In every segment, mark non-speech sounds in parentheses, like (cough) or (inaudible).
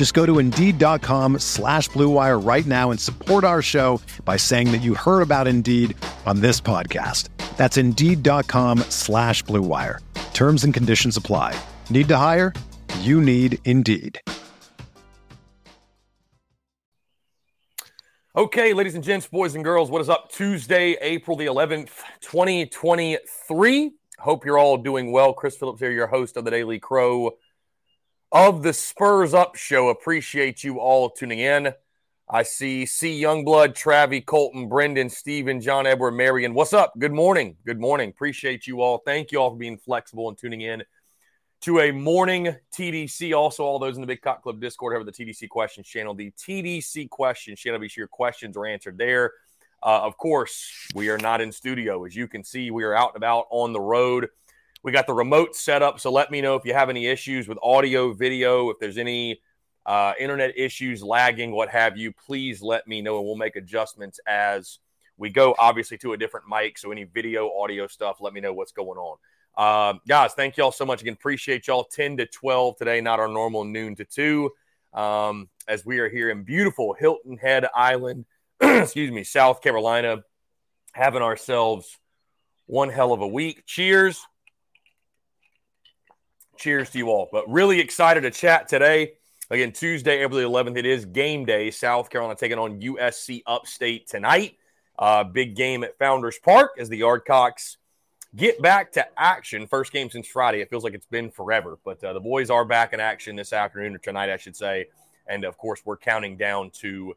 Just go to Indeed.com slash BlueWire right now and support our show by saying that you heard about Indeed on this podcast. That's Indeed.com slash BlueWire. Terms and conditions apply. Need to hire? You need Indeed. Okay, ladies and gents, boys and girls, what is up? Tuesday, April the 11th, 2023. Hope you're all doing well. Chris Phillips here, your host of the Daily Crow of the Spurs Up Show. Appreciate you all tuning in. I see C. Youngblood, Travi, Colton, Brendan, Steven, John Edward, Marion. What's up? Good morning. Good morning. Appreciate you all. Thank you all for being flexible and tuning in to a morning TDC. Also, all those in the Big Cock Club Discord have the TDC Questions channel. The TDC Questions channel. Be sure your questions are answered there. Uh, of course, we are not in studio. As you can see, we are out and about on the road. We got the remote set up. So let me know if you have any issues with audio, video, if there's any uh, internet issues, lagging, what have you. Please let me know and we'll make adjustments as we go, obviously, to a different mic. So any video, audio stuff, let me know what's going on. Um, guys, thank you all so much again. Appreciate y'all. 10 to 12 today, not our normal noon to 2. Um, as we are here in beautiful Hilton Head Island, (clears throat) excuse me, South Carolina, having ourselves one hell of a week. Cheers. Cheers to you all. But really excited to chat today. Again, Tuesday, April the 11th, it is game day. South Carolina taking on USC Upstate tonight. Uh, big game at Founders Park as the Yardcocks get back to action. First game since Friday. It feels like it's been forever, but uh, the boys are back in action this afternoon or tonight, I should say. And of course, we're counting down to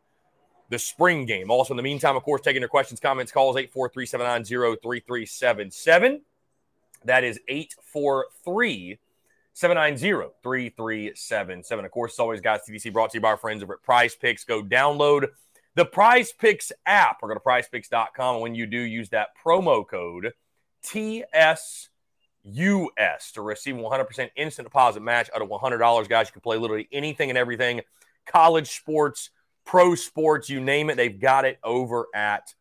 the spring game. Also, in the meantime, of course, taking your questions, comments, calls 843 790 3377. That is 843 790 3377. Of course, it's always, guys, TDC brought to you by our friends over at Prize Picks. Go download the Prize Picks app or go to prizepicks.com. And when you do, use that promo code TSUS to receive 100% instant deposit match out of $100. Guys, you can play literally anything and everything college sports, pro sports, you name it. They've got it over at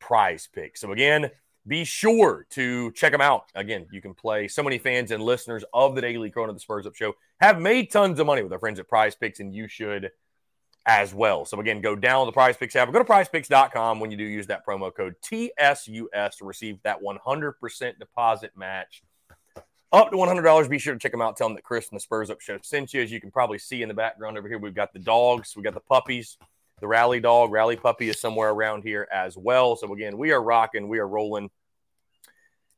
Prize Picks. So, again, be sure to check them out. Again, you can play. So many fans and listeners of the Daily of the Spurs Up Show have made tons of money with our friends at Prize Picks, and you should as well. So again, go down the Prize Picks app or go to prizepicks.com when you do use that promo code TSUS to receive that 100% deposit match. Up to $100. Be sure to check them out. Tell them that Chris from the Spurs Up Show sent you. As you can probably see in the background over here, we've got the dogs, we got the puppies. The rally dog, rally puppy is somewhere around here as well. So again, we are rocking, we are rolling,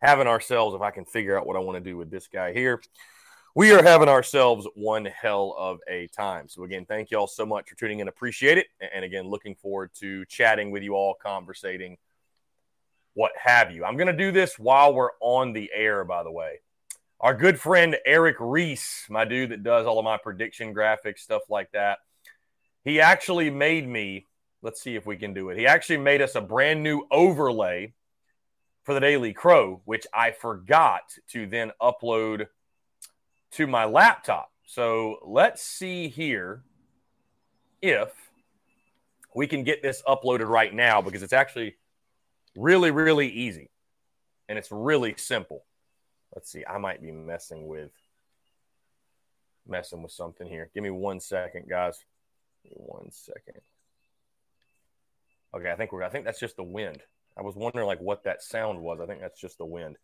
having ourselves, if I can figure out what I want to do with this guy here we are having ourselves one hell of a time. So, again, thank you all so much for tuning in. Appreciate it. And again, looking forward to chatting with you all, conversating, what have you. I'm going to do this while we're on the air, by the way. Our good friend Eric Reese, my dude that does all of my prediction graphics, stuff like that, he actually made me, let's see if we can do it. He actually made us a brand new overlay for the Daily Crow, which I forgot to then upload to my laptop. So let's see here if we can get this uploaded right now because it's actually really, really easy and it's really simple. Let's see. I might be messing with messing with something here. Give me one second, guys. One second. Okay, I think we're I think that's just the wind. I was wondering like what that sound was. I think that's just the wind.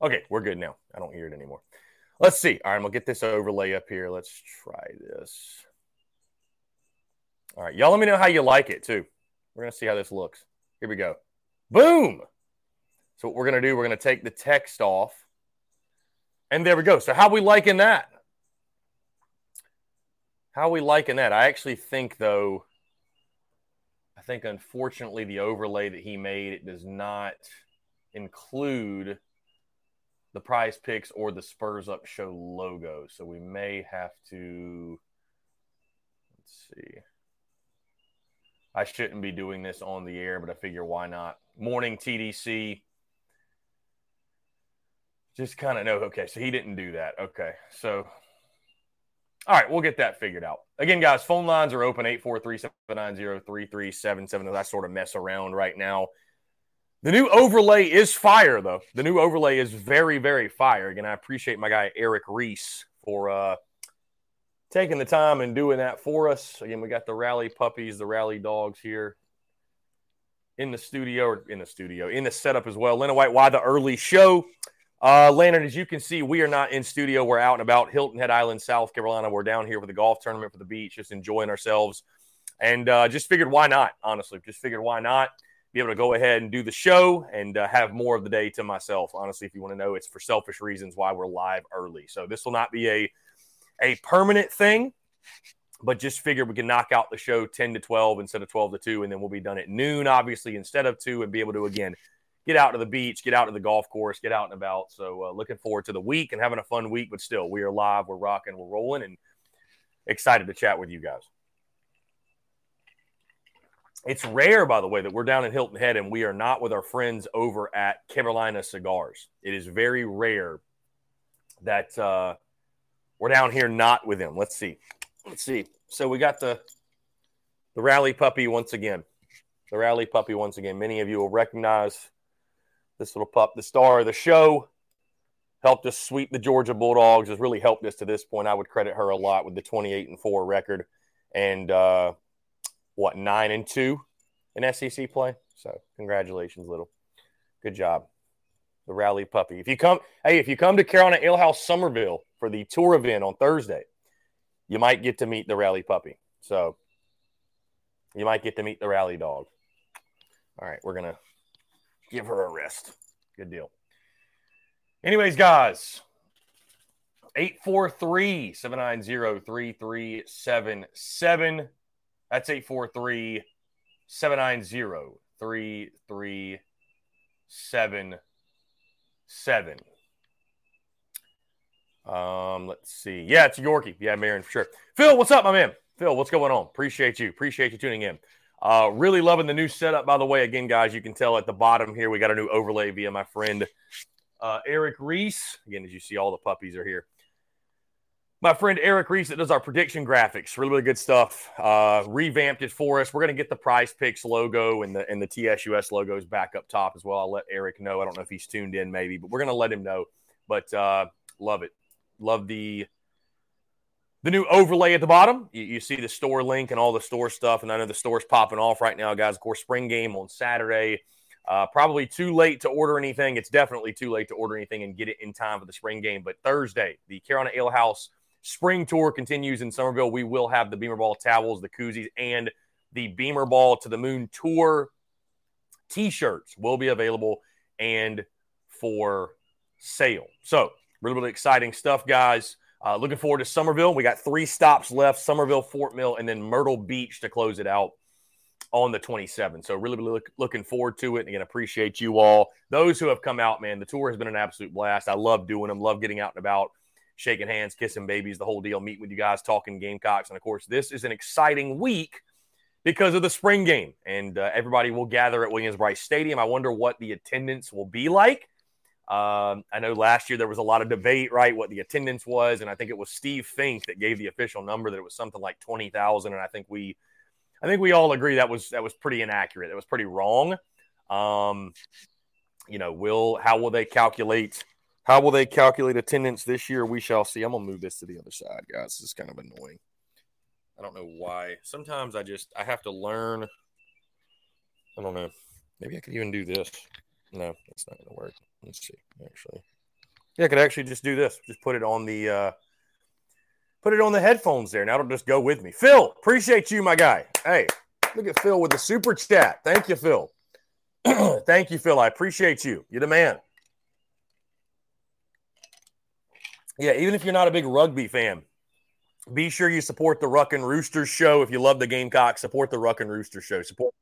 Okay, we're good now. I don't hear it anymore. Let's see. All right, I'm gonna get this overlay up here. Let's try this. All right, y'all let me know how you like it too. We're gonna see how this looks. Here we go. Boom. So what we're to do, we're to take the text off. And there we go. So how we liking that? How are we liking that? I actually think though, I think unfortunately the overlay that he made it does not include the prize picks or the Spurs Up Show logo. So we may have to let's see. I shouldn't be doing this on the air, but I figure why not? Morning TDC. Just kind of know. Okay, so he didn't do that. Okay, so all right, we'll get that figured out. Again, guys, phone lines are open 843 790 3377. I sort of mess around right now. The new overlay is fire, though. The new overlay is very, very fire. Again, I appreciate my guy Eric Reese for uh, taking the time and doing that for us. Again, we got the rally puppies, the rally dogs here in the studio or in the studio, in the setup as well. Lena White, why the early show? Uh, as you can see, we are not in studio. We're out and about Hilton Head Island, South Carolina. We're down here for the golf tournament for the beach, just enjoying ourselves. And uh, just figured, why not? Honestly, just figured, why not? Be able to go ahead and do the show and uh, have more of the day to myself. Honestly, if you want to know, it's for selfish reasons why we're live early. So this will not be a a permanent thing, but just figured we can knock out the show 10 to 12 instead of 12 to 2, and then we'll be done at noon, obviously, instead of 2, and be able to, again, get out to the beach, get out to the golf course, get out and about. So, uh, looking forward to the week and having a fun week, but still, we are live, we're rocking, we're rolling, and excited to chat with you guys. It's rare, by the way, that we're down in Hilton Head and we are not with our friends over at Carolina Cigars. It is very rare that uh, we're down here not with them. Let's see. Let's see. So we got the the rally puppy once again. The rally puppy once again. Many of you will recognize this little pup, the star of the show. Helped us sweep the Georgia Bulldogs. Has really helped us to this point. I would credit her a lot with the 28 and four record and uh, what nine and two in SEC play. So congratulations, little. Good job the rally puppy. If you come, hey, if you come to Carolina Ale House Summerville for the tour event on Thursday, you might get to meet the rally puppy. So you might get to meet the rally dog. All right, we're gonna give her a rest. Good deal. Anyways, guys, 843 790 3377. That's 843 790 3377. Um, let's see. Yeah, it's Yorkie. Yeah, Marion for sure. Phil, what's up, my man? Phil, what's going on? Appreciate you. Appreciate you tuning in. Uh, really loving the new setup, by the way. Again, guys, you can tell at the bottom here we got a new overlay via my friend uh, Eric Reese. Again, as you see, all the puppies are here my friend Eric Reese that does our prediction graphics. Really, really good stuff. Uh, revamped it for us. We're to get the Prize Picks logo and the and the TSUS logos back up top as well. I'll let Eric know. I don't know if he's tuned in, maybe, but we're to let him know. But uh, love it. Love the the new overlay at the bottom. You, you, see the store link and all the store stuff, and I know the store's popping off right now, guys. Of course, spring game on Saturday. Uh, probably too late to order anything. It's definitely too late to order anything and get it in time for the spring game. But Thursday, the Carolina Ale House Spring tour continues in Summerville. We will have the Beamer Ball towels, the koozies, and the Beamer Ball to the Moon tour t-shirts will be available and for sale. So, really, really exciting stuff, guys. Uh, looking forward to Summerville. We got three stops left: Summerville, Fort Mill, and then Myrtle Beach to close it out on the 27th. So, really, really look, looking forward to it. And again, appreciate you all. Those who have come out, man, the tour has been an absolute blast. I love doing them. Love getting out and about shaking hands, kissing babies, the whole deal, meeting with you guys, talking Gamecocks. And of course, this is an exciting week because of the spring game. And uh, everybody will gather at Williams-Brice Stadium. I wonder what the attendance will be like. Um, I know last year there was a lot of debate, right, what the attendance was. And I think it was Steve Fink that gave the official number that it was something like 20,000. And I think we, I think we all agree that was, that was pretty inaccurate. That was pretty wrong. Um, you know, will, how will they calculate – how will they calculate attendance this year? We shall see. I'm gonna move this to the other side, guys. This is kind of annoying. I don't know why. Sometimes I just I have to learn. I don't know. Maybe I could even do this. No, it's not gonna work. Let's see. Actually, yeah, I could actually just do this. Just put it on the uh, put it on the headphones there. Now it'll just go with me. Phil, appreciate you, my guy. Hey, look at Phil with the super chat. Thank you, Phil. (clears throat) Thank you, Phil. I appreciate you. You're the man. Yeah, even if you're not a big rugby fan, be sure you support the Ruck and Roosters show. If you love the Gamecock, support the Ruck and Rooster show. Support,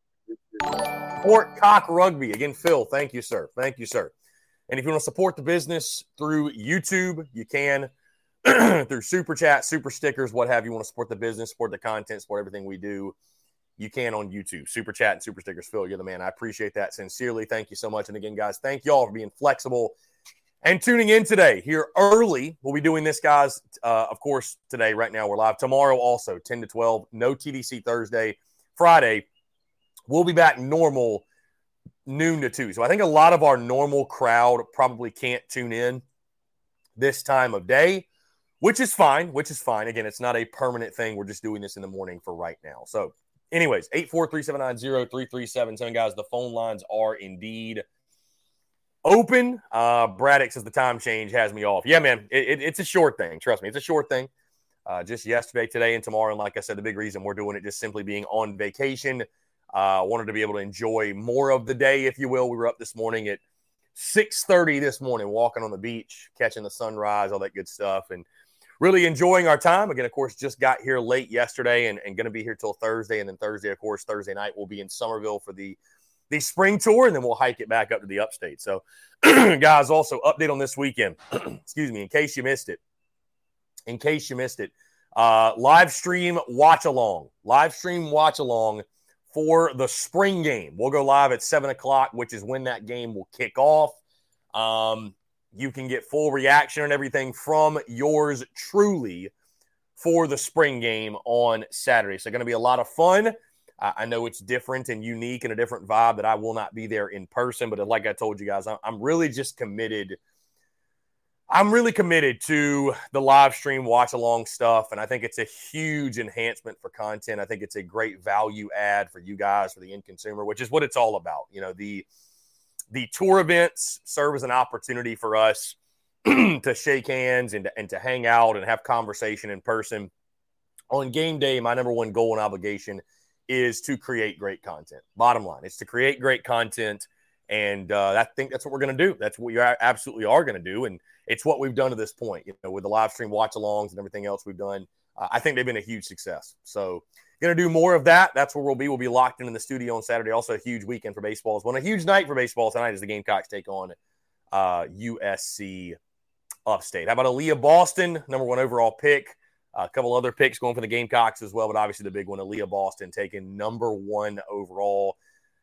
support Cock Rugby. Again, Phil, thank you, sir. Thank you, sir. And if you want to support the business through YouTube, you can (clears throat) through super chat, super stickers, what have you. Want to support the business, support the content, support everything we do. You can on YouTube, super chat and super stickers. Phil, you're the man. I appreciate that sincerely. Thank you so much. And again, guys, thank you all for being flexible and tuning in today here early. We'll be doing this, guys. Uh, of course, today, right now, we're live. Tomorrow, also 10 to 12. No TDC Thursday. Friday, we'll be back normal noon to two. So I think a lot of our normal crowd probably can't tune in this time of day, which is fine, which is fine. Again, it's not a permanent thing. We're just doing this in the morning for right now. So, anyways, 843 guys, the phone lines are indeed open. Uh, Braddock says the time change has me off. Yeah, man, it, it, it's a short thing. Trust me, it's a short thing. Uh, just yesterday, today, and tomorrow. And like I said, the big reason we're doing it just simply being on vacation – uh, wanted to be able to enjoy more of the day, if you will. We were up this morning at 6:30 this morning, walking on the beach, catching the sunrise, all that good stuff, and really enjoying our time. Again, of course, just got here late yesterday and, and going to be here till Thursday, and then Thursday, of course, Thursday night we'll be in Summerville for the the spring tour, and then we'll hike it back up to the upstate. So, (clears throat) guys, also update on this weekend. (clears throat) Excuse me, in case you missed it. In case you missed it, uh, live stream watch along, live stream watch along for the spring game. We'll go live at seven o'clock, which is when that game will kick off. Um, you can get full reaction and everything from yours truly for the spring game on Saturday. So, going to be a lot of fun. Uh, I know it's different and unique and a different vibe that I will not be there in person, but like I told you guys, I'm really just committed I'm really committed to the live stream watch along stuff, and I think it's a huge enhancement for content. I think it's a great value add for you guys, for the end consumer, which is what it's all about. You know, the the tour events serve as an opportunity for us (clears throat) to shake hands and to, and to hang out and have conversation in person. On game day, my number one goal and obligation is to create great content. Bottom line, it's to create great content, and uh, I think that's what we're going to do. That's what you absolutely are going to do, and it's what we've done to this point, you know, with the live stream watch alongs and everything else we've done. Uh, I think they've been a huge success. So, going to do more of that. That's where we'll be. We'll be locked in in the studio on Saturday. Also, a huge weekend for baseball as well. A huge night for baseball tonight as the Gamecocks take on uh, USC Upstate. How about Aliyah Boston, number one overall pick? A couple other picks going for the Gamecocks as well, but obviously the big one, Aliyah Boston, taking number one overall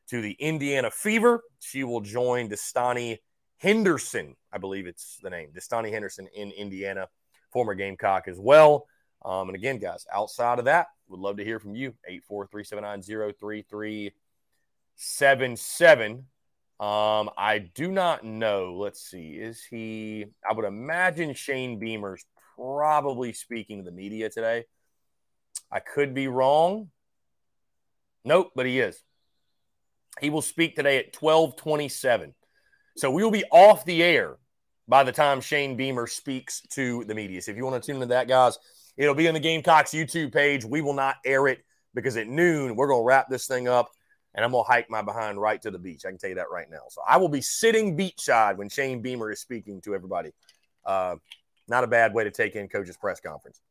to the Indiana Fever. She will join Destanni Henderson, I believe it's the name, Destanni Henderson in Indiana, former Gamecock as well. Um, and again, guys, outside of that, would love to hear from you. 843-790-3377. Um, I do not know. Let's see. Is he I would imagine Shane Beamer's probably speaking to the media today. I could be wrong. Nope, but he is. He will speak today at 1227. So we will be off the air by the time Shane Beamer speaks to the media. So if you want to tune into that, guys, it'll be on the Gamecocks YouTube page. We will not air it because at noon we're going to wrap this thing up and I'm going to hike my behind right to the beach. I can tell you that right now. So I will be sitting beachside when Shane Beamer is speaking to everybody. Uh, not a bad way to take in coach's press conference.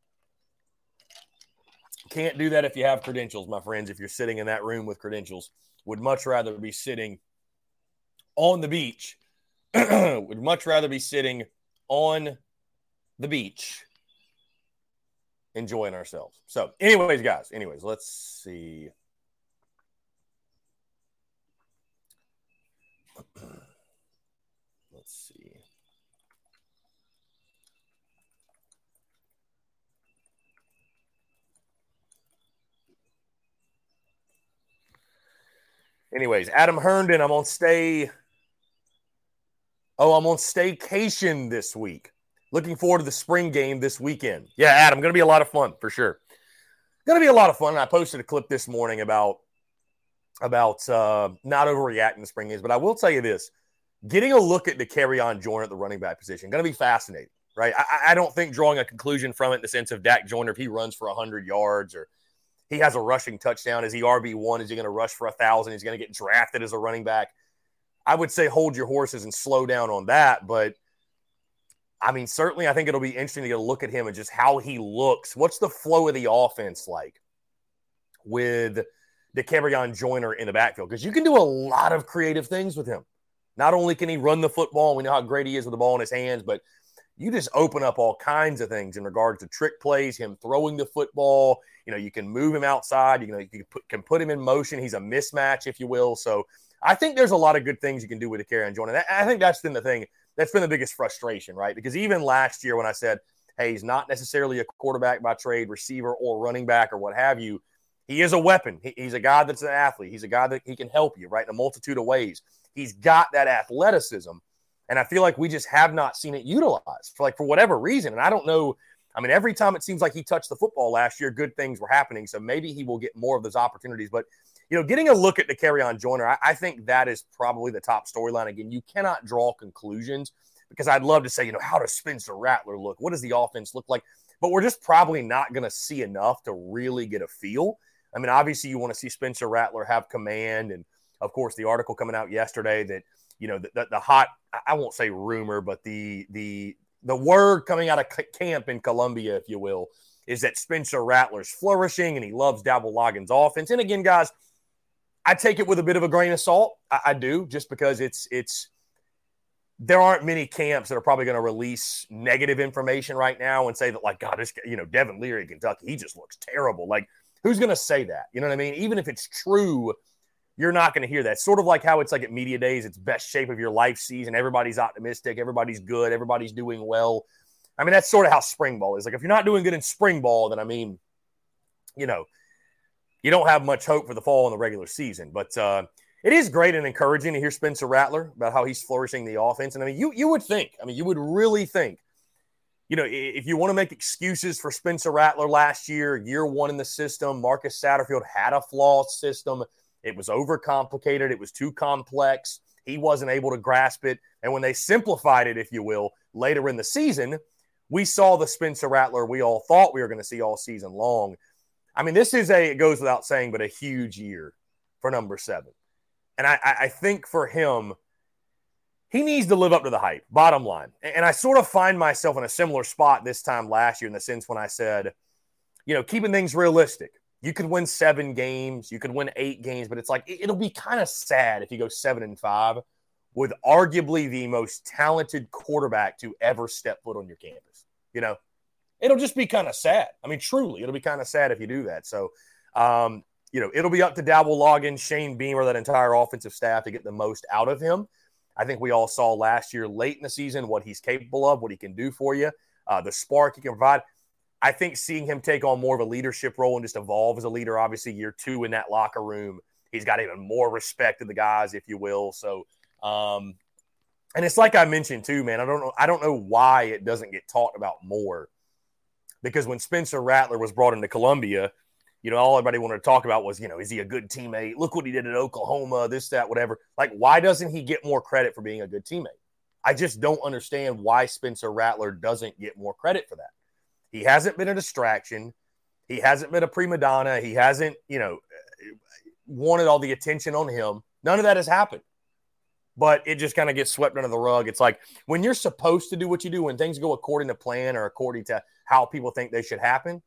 Can't do that if you have credentials, my friends. If you're sitting in that room with credentials, would much rather be sitting on the beach. (clears throat) would much rather be sitting on the beach enjoying ourselves. So, anyways, guys, anyways, let's see. (clears throat) let's see. Anyways, Adam Herndon, I'm on stay Oh, I'm on staycation this week. Looking forward to the spring game this weekend. Yeah, Adam, going to be a lot of fun for sure. Going to be a lot of fun. I posted a clip this morning about about uh, not overreacting to spring games, but I will tell you this: getting a look at the Dakereon Joyner at the running back position going to be fascinating, right? I, I don't think drawing a conclusion from it in the sense of Dak Joyner if he runs for hundred yards or he has a rushing touchdown. Is he RB one? Is he going to rush for a thousand? He's going to get drafted as a running back I would say hold your horses and slow down on that. But I mean, certainly, I think it'll be interesting to get a look at him and just how he looks. What's the flow of the offense like with Dakereon Joyner in the backfield? Because you can do a lot of creative things with him. Not only can he run the football, we know how great he is with the ball in his hands, but you just open up all kinds of things in regards to trick plays, him throwing the football. You know, you can move him outside. You know, you can put, can put him in motion. He's a mismatch, if you will. So I think there's a lot of good things you can do with Dakereon Joyner. I think that's been the thing. That's been the biggest frustration, right? Because even last year when I said, hey, he's not necessarily a quarterback by trade, receiver, or running back or what have you, he is a weapon. he's a guy that's an athlete. He's a guy that he can help you, right, in a multitude of ways. He's got that athleticism. And I feel like we just have not seen it utilized for like for whatever reason. And I don't know. I mean, every time it seems like he touched the football last year, good things were happening. So maybe he will get more of those opportunities. But you know, getting a look at Dakereon Joyner, I, I think that is probably the top storyline. Again, you cannot draw conclusions because I'd love to say, you know, how does Spencer Rattler look? What does the offense look like? But we're just probably not going to see enough to really get a feel. I mean, obviously, you want to see Spencer Rattler have command. And of course, the article coming out yesterday that, you know, the, the, the hot, I won't say rumor, but the, the, the word coming out of camp in Columbia, if you will, is that Spencer Rattler's flourishing and he loves Dowell Loggains' offense. And again, guys, I take it with a bit of a grain of salt. I, I do, just because it's it's there aren't many camps that are probably going to release negative information right now and say that like God, this you know Devin Leary, in Kentucky, he just looks terrible. Like who's going to say that? You know what I mean? Even if it's true, you're not going to hear that. Sort of like how it's like at media days, it's best shape of your life season. Everybody's optimistic, everybody's good, everybody's doing well. I mean, that's sort of how spring ball is. Like if you're not doing good in spring ball, then I mean, you know, you don't have much hope for the fall in the regular season. But uh, it is great and encouraging to hear Spencer Rattler about how he's flourishing the offense. And I mean, you you would think, I mean, you would really think, you know, if you want to make excuses for Spencer Rattler last year, year one in the system, Marcus Satterfield had a flawed system. It was overcomplicated. It was too complex. He wasn't able to grasp it. And when they simplified it, if you will, later in the season, we saw the Spencer Rattler we all thought we were going to see all season long. I mean, this is a, it goes without saying, but a huge year for number seven. And I, I think for him, he needs to live up to the hype, bottom line. And I sort of find myself in a similar spot this time last year in the sense when I said, you know, keeping things realistic. You could win seven games, you could win eight games, but it's like it'll be kind of sad if you go seven and five with arguably the most talented quarterback to ever step foot on your campus. You know, it'll just be kind of sad. I mean, truly, it'll be kind of sad if you do that. So, um, you know, it'll be up to Dowell Loggains, Shane Beamer, that entire offensive staff to get the most out of him. I think we all saw last year, late in the season, what he's capable of, what he can do for you, uh, the spark he can provide. I think seeing him take on more of a leadership role and just evolve as a leader, obviously, year two in that locker room, he's got even more respect of the guys, if you will. So, um, and it's like I mentioned too, man. I don't know. I don't know why it doesn't get talked about more because when Spencer Rattler was brought into Columbia, you know, all everybody wanted to talk about was, you know, is he a good teammate? Look what he did at Oklahoma, this, that, whatever. Like, why doesn't he get more credit for being a good teammate? I just don't understand why Spencer Rattler doesn't get more credit for that. He hasn't been a distraction. He hasn't been a prima donna. He hasn't, you know, wanted all the attention on him. None of that has happened but it just kind of gets swept under the rug. It's like when you're supposed to do what you do, when things go according to plan or according to how people think they should happen,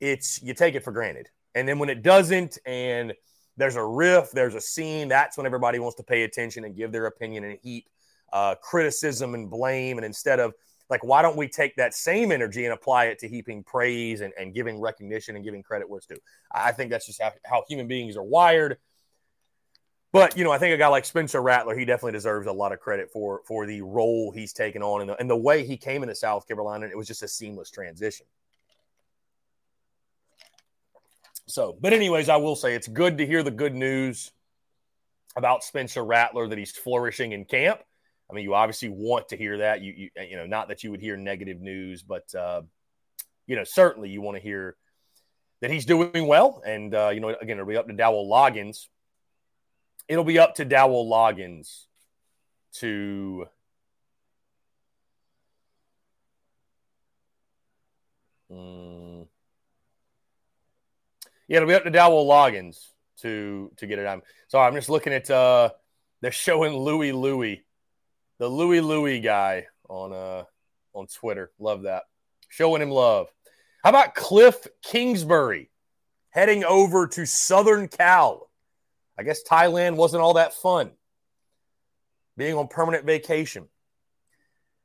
it's you take it for granted. And then when it doesn't, and there's a riff, there's a scene, that's when everybody wants to pay attention and give their opinion and heap uh, criticism and blame. And instead of like, why don't we take that same energy and apply it to heaping praise and, and giving recognition and giving credit where it's due? I think that's just how, how human beings are wired. But you know, I think a guy like Spencer Rattler, he definitely deserves a lot of credit for for the role he's taken on and the, and the way he came into South Carolina. And it was just a seamless transition. So, but anyways, I will say it's good to hear the good news about Spencer Rattler that he's flourishing in camp. I mean, you obviously want to hear that. You you, you know, not that you would hear negative news, but uh, you know, certainly you want to hear that he's doing well. And uh, you know, again, it'll be up to Dowell Loggains it'll be up to Dowell Loggains to um, yeah, it'll be up to Dowell Loggains to to get it on. So I'm just looking at uh They're showing Louis Louis, the Louis Louis guy on uh on Twitter. Love that. Showing him love. How about Cliff Kingsbury heading over to Southern Cal? I guess Thailand wasn't all that fun. Being on permanent vacation.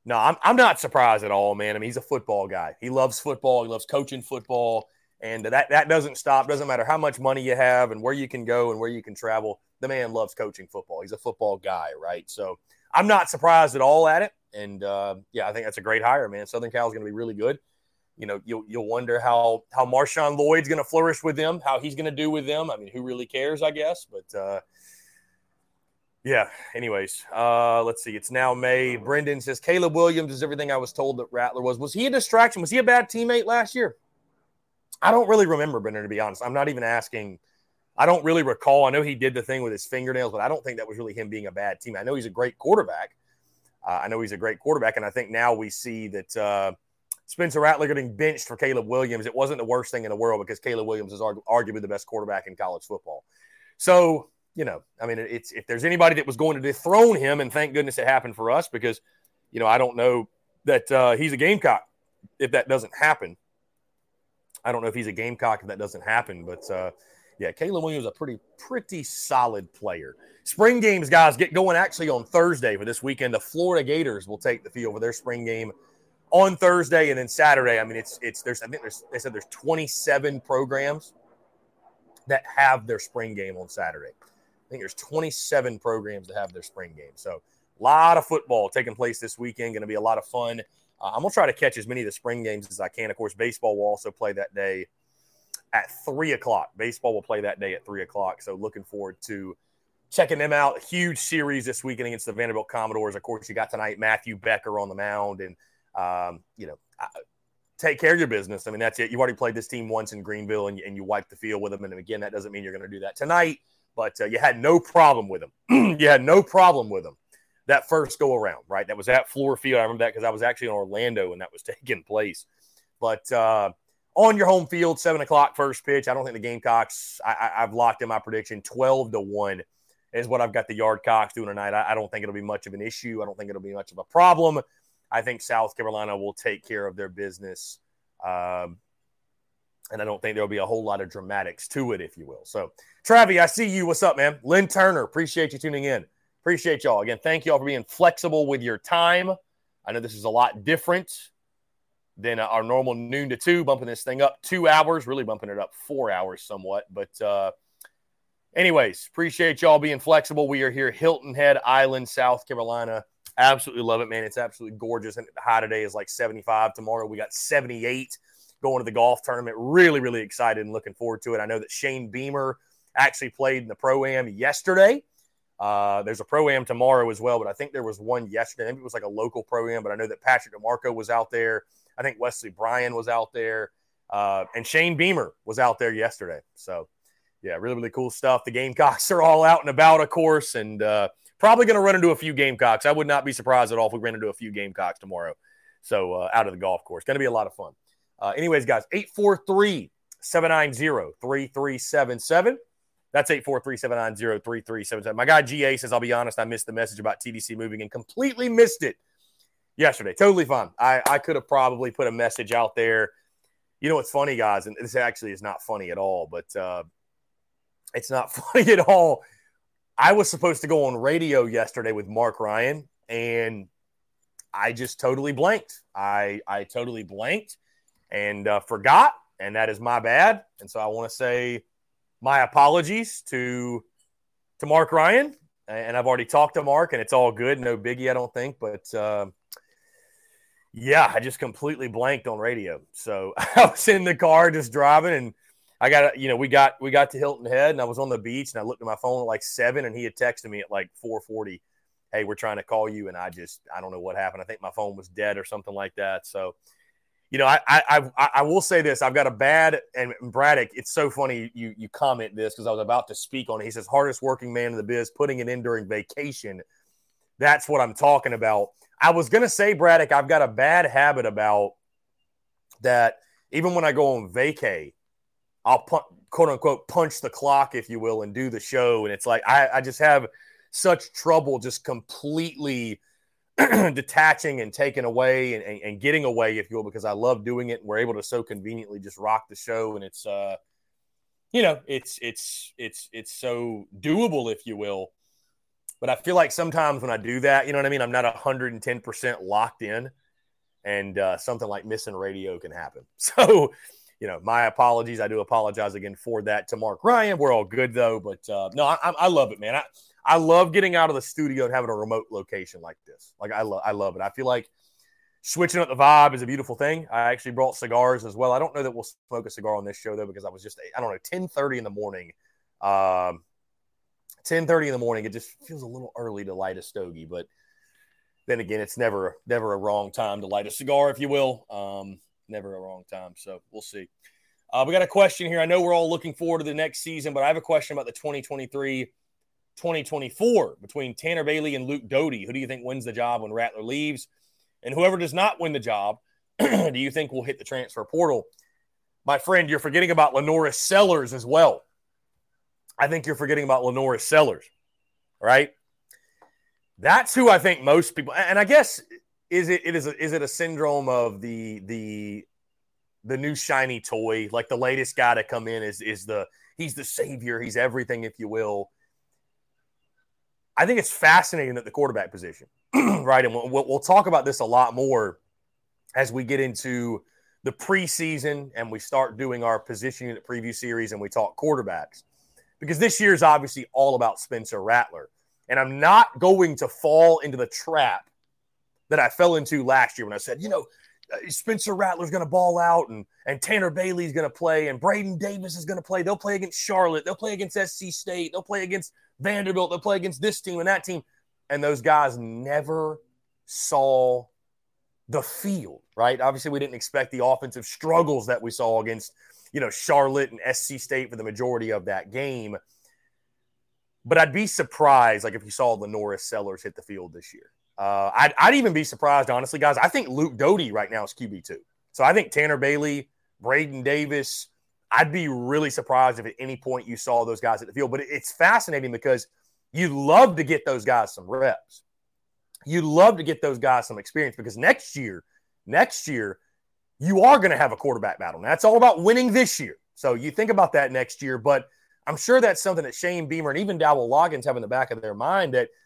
No, I'm, I'm not surprised at all, man. I mean, he's a football guy. He loves football. He loves coaching football. And that, that doesn't stop. Doesn't matter how much money you have and where you can go and where you can travel. The man loves coaching football. He's a football guy, right? So I'm not surprised at all at it. And uh, yeah, I think that's a great hire, man. Southern Cal is going to be really good. You know, you'll, you'll wonder how how Marshawn Lloyd's going to flourish with them, how he's going to do with them. I mean, who really cares, I guess. But uh, yeah, anyways, uh, let's see. It's now May. Brendan says Caleb Williams is everything I was told that Rattler was. Was he a distraction? Was he a bad teammate last year? I don't really remember, Brendan, to be honest. I'm not even asking. I don't really recall. I know he did the thing with his fingernails, but I don't think that was really him being a bad team. I know he's a great quarterback. Uh, I know he's a great quarterback, and I think now we see that uh, Spencer Rattler getting benched for Caleb Williams. It wasn't the worst thing in the world because Caleb Williams is argu- arguably the best quarterback in college football. So you know, I mean, it's if there's anybody that was going to dethrone him, and thank goodness it happened for us because, you know, I don't know that uh, he's a Gamecock if that doesn't happen. I don't know if he's a Gamecock if that doesn't happen, but uh, yeah, Caleb Williams is a pretty pretty solid player. Spring games, guys, get going actually on Thursday for this weekend. The Florida Gators will take the field for their spring game on Thursday, and then Saturday. I mean, it's it's there's I think there's they said there's 27 programs that have their spring game on Saturday. I think there's 27 programs that have their spring game. So a lot of football taking place this weekend. Going to be a lot of fun. Uh, I'm gonna try to catch as many of the spring games as I can. Of course, baseball will also play that day at three o'clock. Baseball will play that day at three o'clock. So looking forward to checking them out. Huge series this weekend against the Vanderbilt Commodores. Of course, you got tonight Matthew Becker on the mound, and um, you know. take care of your business. I mean, that's it. You've already played this team once in Greenville and, and you wiped the field with them. And again, that doesn't mean you're going to do that tonight but uh, you had no problem with them. (clears throat) you had no problem with them that first go around, right? That was at Fluor Field. I remember that because I was actually in Orlando when that was (laughs) taking place. But uh, on your home field, seven o'clock first pitch. I don't think the Gamecocks. I, have locked in my prediction twelve to one is what I've got the Yard Cocks doing tonight. I, I don't think it'll be much of an issue. I don't think it'll be much of a problem. I think South Carolina will take care of their business. Um, and I don't think there'll be a whole lot of dramatics to it, if you will. So, Travi, I see you. What's up, man? Lynn Turner, appreciate you tuning in. Appreciate y'all. Again, thank you all for being flexible with your time. I know this is a lot different than our normal noon to two, bumping this thing up two hours, really bumping it up four hours somewhat. But, uh, anyways, appreciate y'all being flexible. We are here, Hilton Head Island, South Carolina. Absolutely love it, man. It's absolutely gorgeous. And the high today is like 75. Tomorrow we got 78 going to the golf tournament. Really, really excited and looking forward to it. I know that Shane Beamer actually played in the pro am yesterday. Uh, there's a pro am tomorrow as well, but I think there was one yesterday. Maybe it was like a local pro am, but I know that Patrick DeMarco was out there. I think Wesley Bryan was out there, uh, and Shane Beamer was out there yesterday. So, yeah, really, really cool stuff. The Gamecocks are all out and about, of course, and uh, probably going to run into a few Gamecocks. I would not be surprised at all if we ran into a few Gamecocks tomorrow. So, uh, out of the golf course, going to be a lot of fun. Uh, anyways, guys, 843 790 3377. That's 843 790 3377. My guy GA says, I'll be honest, I missed the message about TDC moving and completely missed it yesterday. Totally fine. I, I could have probably put a message out there. You know what's funny, guys? And this actually is not funny at all, but uh, it's not (laughs) funny at all. I was supposed to go on radio yesterday with Mark Ryan, and I just totally blanked. I I totally blanked and uh, forgot, and that is my bad. And so I want to say my apologies to to Mark Ryan. And I've already talked to Mark, and it's all good, no biggie, I don't think. But uh, yeah, I just completely blanked on radio. So (laughs) I was in the car just driving, and I got you know we got we got to Hilton Head, and I was on the beach, and I looked at my phone at like seven, and he had texted me at like four forty. Hey, we're trying to call you, and I just I don't know what happened. I think my phone was dead or something like that. So you know, I, I I I will say this: I've got a bad and Braddock. It's so funny you you comment this because I was about to speak on it. He says hardest working man in the biz, putting it in during vacation. That's what I'm talking about. I was gonna say Braddock. I've got a bad habit about that. Even when I go on vacay, I'll quote unquote punch the clock, if you will, and do the show. And it's like I, I just have such trouble just completely (clears throat) detaching and taking away and, and, and, getting away, if you will, because I love doing it. And we're able to so conveniently just rock the show. And it's, uh, you know, it's, it's, it's, it's so doable, if you will. But I feel like sometimes when I do that, you know what I mean? I'm not 110% locked in and uh, something like missing radio can happen. (laughs) So, you know, my apologies. I do apologize again for that to Mark Ryan. We're all good though, but uh, no, I, I love it, man. I, I love getting out of the studio and having a remote location like this. Like I love, I love it. I feel like switching up the vibe is a beautiful thing. I actually brought cigars as well. I don't know that we'll smoke a cigar on this show though because I was just, I don't know, ten thirty in the morning. Um, ten thirty in the morning. It just feels a little early to light a stogie, but then again, it's never, never a wrong time to light a cigar, if you will. Um, never a wrong time. So we'll see. Uh, we got a question here. I know we're all looking forward to the next season, but I have a question about the 2023 2024 between Tanner Bailey and Luke Doty. Who do you think wins the job when Rattler leaves? And whoever does not win the job, (clears throat) do you think will hit the transfer portal? My friend, you're forgetting about LaNorris Sellers as well. I think you're forgetting about LaNorris Sellers, right? That's who I think most people, and I guess is it, it is a, is it a syndrome of the the the new shiny toy, like the latest guy to come in is is the he's the savior, he's everything, if you will. I think it's fascinating at the quarterback position, (clears throat) right? And we'll, we'll talk about this a lot more as we get into the preseason and we start doing our position unit preview series and we talk quarterbacks. Because this year is obviously all about Spencer Rattler. And I'm not going to fall into the trap that I fell into last year when I said, you know, uh, Spencer Rattler's going to ball out and, and Tanner Bailey's going to play and Braden Davis is going to play. They'll play against Charlotte. They'll play against SC State. They'll play against Vanderbilt. They'll play against this team and that team. And those guys never saw the field, right? Obviously, we didn't expect the offensive struggles that we saw against, you know, Charlotte and SC State for the majority of that game. But I'd be surprised, like, if you saw LaNorris Sellers hit the field this year. Uh, I'd, I'd even be surprised, honestly, guys. I think Luke Doty right now is QB2. So I think Tanner Bailey, Braden Davis, I'd be really surprised if at any point you saw those guys at the field. But it's fascinating because you love to get those guys some reps. You love to get those guys some experience because next year, next year, you are going to have a quarterback battle. Now, it's all about winning this year. So you think about that next year. But I'm sure that's something that Shane Beamer and even Dowell Loggains have in the back of their mind that –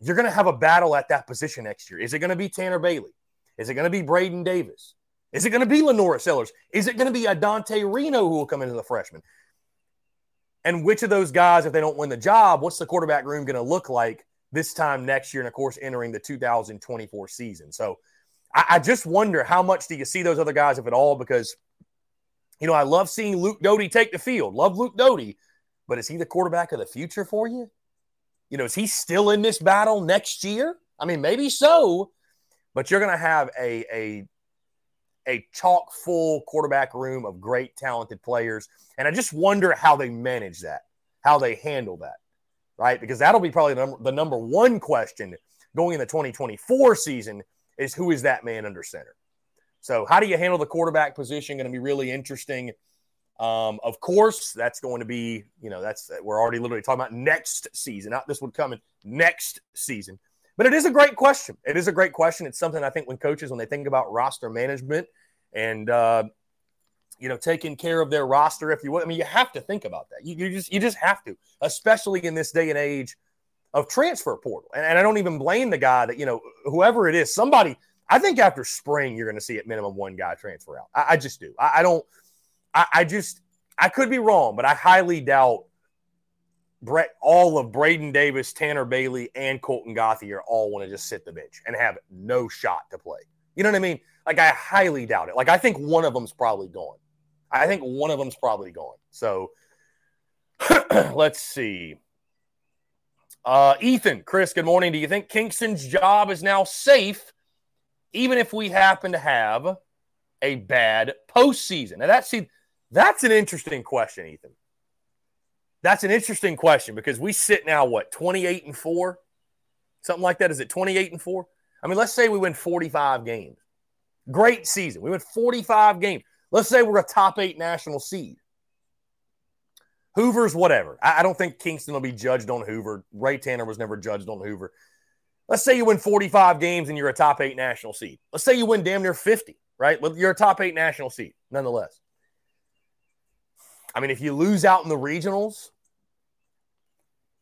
you're going to have a battle at that position next year. Is it going to be Tanner Bailey? Is it going to be Braden Davis? Is it going to be LaNorris Sellers? Is it going to be a Dante Reno who will come into the freshman? And which of those guys, if they don't win the job, what's the quarterback room going to look like this time next year? And of course, entering the 2024 season. So I, I just wonder how much do you see those other guys, if at all? Because, you know, I love seeing Luke Doty take the field. Love Luke Doty. But is he the quarterback of the future for you? You know, is he still in this battle next year? I mean, maybe so, but you're going to have a, a a chock full quarterback room of great talented players. And I just wonder how they manage that, how they handle that, right? Because that'll be probably the number, the number one question going in the 2024 season is who is that man under center? So, how do you handle the quarterback position? Going to be really interesting. Um, of course, that's going to be, you know, that's we're already literally talking about next season. Not this would come in next season. But it is a great question. It is a great question. It's something I think when coaches, when they think about roster management and uh, you know, taking care of their roster, if you will, I mean, you have to think about that. You, you just you just have to, especially in this day and age of transfer portal. And, and I don't even blame the guy that, you know, whoever it is, somebody, I think after spring, you're going to see at minimum one guy transfer out. I, I just do. I, I don't I, I just I could be wrong, but I highly doubt Brett, all of Braden Davis, Tanner Bailey, and Colten Gauthier all want to just sit the bench and have no shot to play. You know what I mean? Like I highly doubt it. Like I think one of them's probably gone. I think one of them's probably gone. So (clears throat) let's see. Uh, Ethan, Chris, good morning. Do you think Kingston's job is now safe, even if we happen to have a bad postseason? Now that's see that's an interesting question, Ethan. That's an interesting question because we sit now, what, 28 and 4? Something like that. Is it 28 and 4? I mean, let's say we win 45 games. Great season. We win 45 games. Let's say we're a top eight national seed. Hoover's whatever. I, I don't think Kingston will be judged on Hoover. Ray Tanner was never judged on Hoover. Let's say you win 45 games and you're a top eight national seed. Let's say you win damn near 50, right? You're a top eight national seed, nonetheless. I mean, if you lose out in the regionals,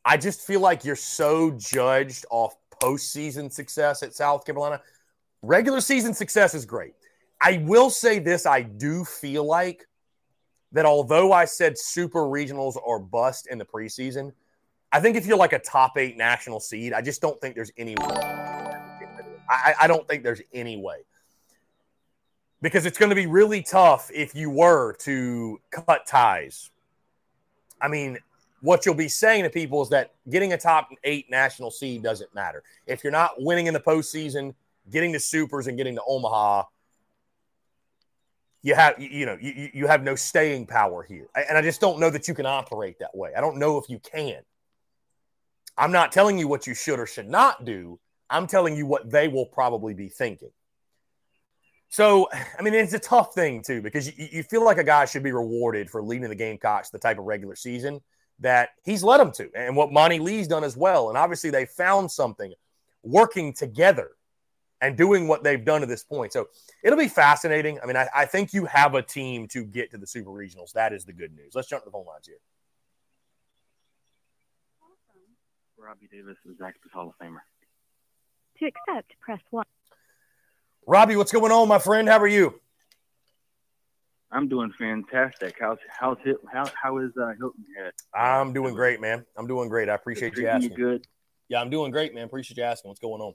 I just feel like you're so judged off postseason success at South Carolina. Regular season success is great. I will say this I do feel like that although I said super regionals are bust in the preseason, I think if you're like a top eight national seed, I just don't think there's any way. I, I don't think there's any way. Because it's going to be really tough if you were to cut ties. I mean, what you'll be saying to people is that getting a top eight national seed doesn't matter. If you're not winning in the postseason, getting to supers and getting to Omaha, you have you know you, you have no staying power here. And i just don't know that you can operate that way. I don't know if you can. I'm not telling you what you should or should not do. I'm telling you what they will probably be thinking. So i mean it's a tough thing too because you, you feel like a guy should be rewarded for leading the gamecocks the type of regular season that he's led them to and what monty lee's done as well. And obviously they found something working together and doing what they've done to this point. So it'll be fascinating. I mean, I, I, think you have a team to get to the Super Regionals. That is the good news. Let's jump to the phone lines here. Robbie Davis is Zaxby's Hall of Famer. To accept, press 1. Robbie, what's going on, my friend? How are you? I'm doing fantastic. How's how's it? How how is uh, Hilton Head? I'm doing great, man. I'm doing great. I appreciate you asking. You good? Yeah, I'm doing great, man. Appreciate you asking. What's going on?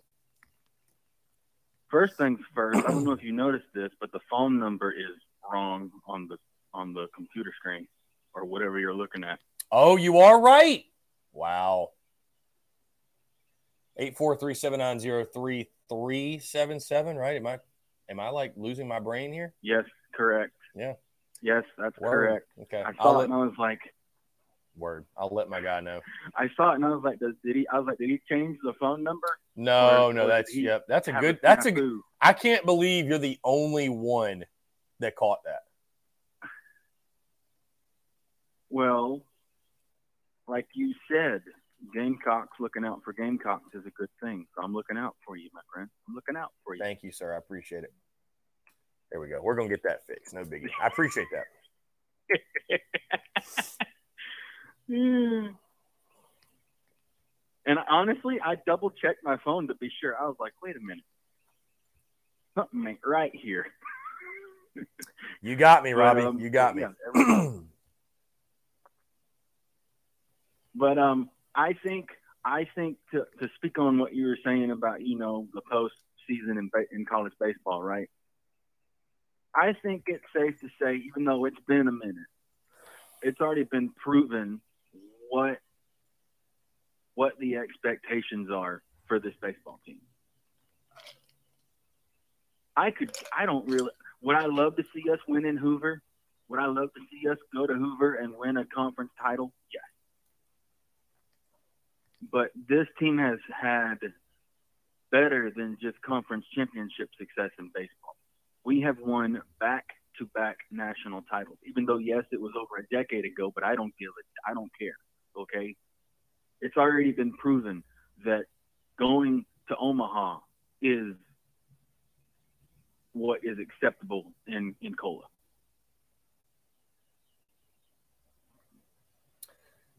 First things first, I don't know if you (clears throat) noticed this, but the phone number is wrong on the on the computer screen or whatever you're looking at. Oh, you are right. Wow. Eight four three seven nine zero three three seven seven. Right? Am I am I like losing my brain here? Yes, correct. Yeah. Yes, that's Word. correct. Okay. I saw I'll it and I was like, Word. I'll let my guy know. I saw it and I was like, "Does did he?" I was like, "Did he change the phone number?" No, or, no, or that's yep. That's a good. That's a good. I can't believe you're the only one that caught that. Well, like you said, Gamecocks looking out for Gamecocks is a good thing. So I'm looking out for you, my friend. I'm looking out for you. Thank you, sir. I appreciate it. There we go. We're gonna get that fixed. No biggie. I appreciate that. (laughs) And honestly, I double checked my phone to be sure. I was like, wait a minute. Something ain't right here. you got me, Robbie. But, um, you got me. (clears throat) but um, I think I think to, to speak on what you were saying about you know the post season in, in college baseball, right? I think it's safe to say, even though it's been a minute, it's already been proven what what the expectations are for this baseball team. I could I don't really would I love to see us win in Hoover? Would I love to see us go to Hoover and win a conference title? Yes. But this team has had better than just conference championship success in baseball. We have won back to back national titles. Even though yes, it was over a decade ago, but I don't give it I don't care okay? It's already been proven that going to Omaha is what is acceptable in, in COLA.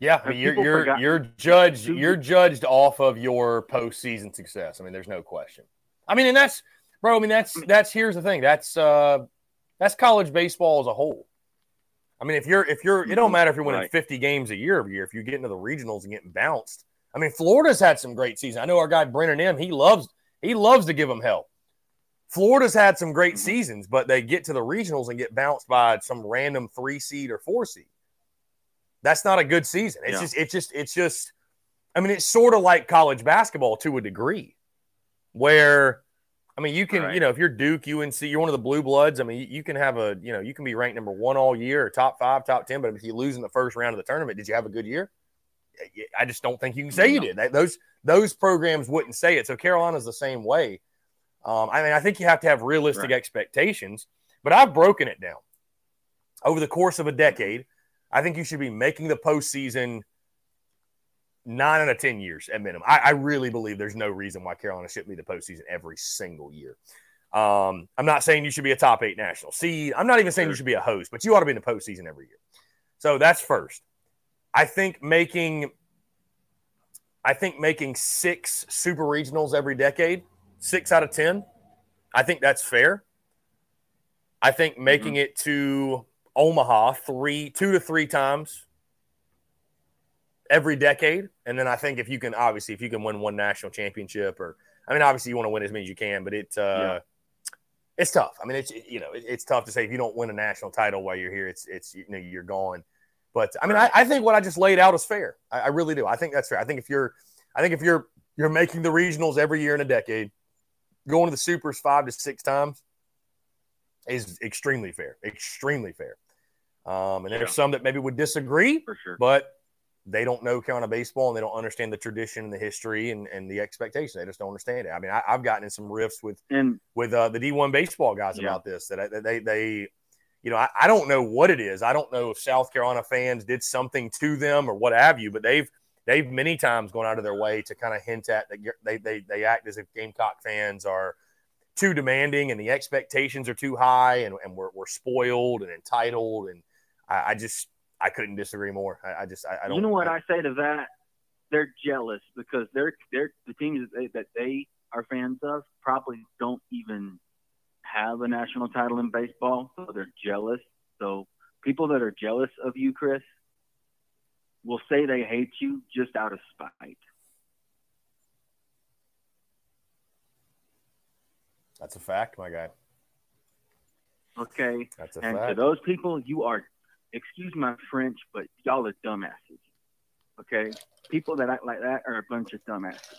Yeah, I mean, you're you're you're judged you're judged off of your postseason success. I mean, there's no question. I mean, and that's bro. I mean, that's that's here's the thing. That's uh, that's college baseball as a whole. I mean, if you're if you're it don't mm-hmm. matter if you're winning right. 50 games a year every year, if you get into the regionals and getting bounced. I mean, Florida's had some great seasons. I know our guy Brennan M, he loves he loves to give them help. Florida's had some great mm-hmm. seasons, but they get to the regionals and get bounced by some random three seed or four seed. That's not a good season. It's yeah. just it's just it's just I mean, it's sort of like college basketball to a degree, where I mean, you can, right. you know, if you're Duke, UNC, you're one of the blue bloods. I mean, you can have a, you know, you can be ranked number one all year, or top five, top ten. But if you lose in the first round of the tournament, did you have a good year? I just don't think you can say you did. Those those programs wouldn't say it. So Carolina's the same way. Um, I mean, I think you have to have realistic right. expectations. But I've broken it down over the course of a decade. I think you should be making the postseason nine out of 10 years at minimum. I, I really believe there's no reason why Carolina shouldn't be the postseason every single year. Um, I'm not saying you should be a top eight national seed. I'm not even saying you should be a host, but you ought to be in the postseason every year. So that's first. I think making I think making six super regionals every decade, six out of ten, I think that's fair. I think making mm-hmm. it to Omaha three, two to three times every decade, and then I think if you can, obviously, if you can win one national championship, or I mean, obviously, you want to win as many as you can, but it, uh, yeah. it's tough. I mean, it's you know, it, it's tough to say if you don't win a national title while you're here, it's it's you know, you're gone. But I mean, I, I think what I just laid out is fair. I, I really do. I think that's fair. I think if you're, I think if you're you're making the regionals every year in a decade, going to the supers five to six times is extremely fair. Extremely fair. Um, and yeah. there's some that maybe would disagree, for sure, but they don't know Carolina baseball and they don't understand the tradition and the history and, and the expectation. They just don't understand it. I mean, I, have gotten in some riffs with and, with uh, the D1 baseball guys yeah. about this that, that they they you know I, I don't know what it is. I don't know if South Carolina fans did something to them or what have you, but they've they've many times gone out of their way to kind of hint at that they they they act as if Gamecock fans are too demanding and the expectations are too high and, and we're, we're spoiled and entitled and I, I just I couldn't disagree more. I, I just I, I, don't. You know what I, I, say to that? They're jealous because they're they're the teams that they, that they are fans of probably don't even have a national title in baseball, so they're jealous. So people that are jealous of you, Chris, will say they hate you just out of spite. That's a fact, my guy. Okay. That's a and fact. to those people, you are excuse my French, but y'all are dumbasses. Okay? People that act like that are a bunch of dumbasses.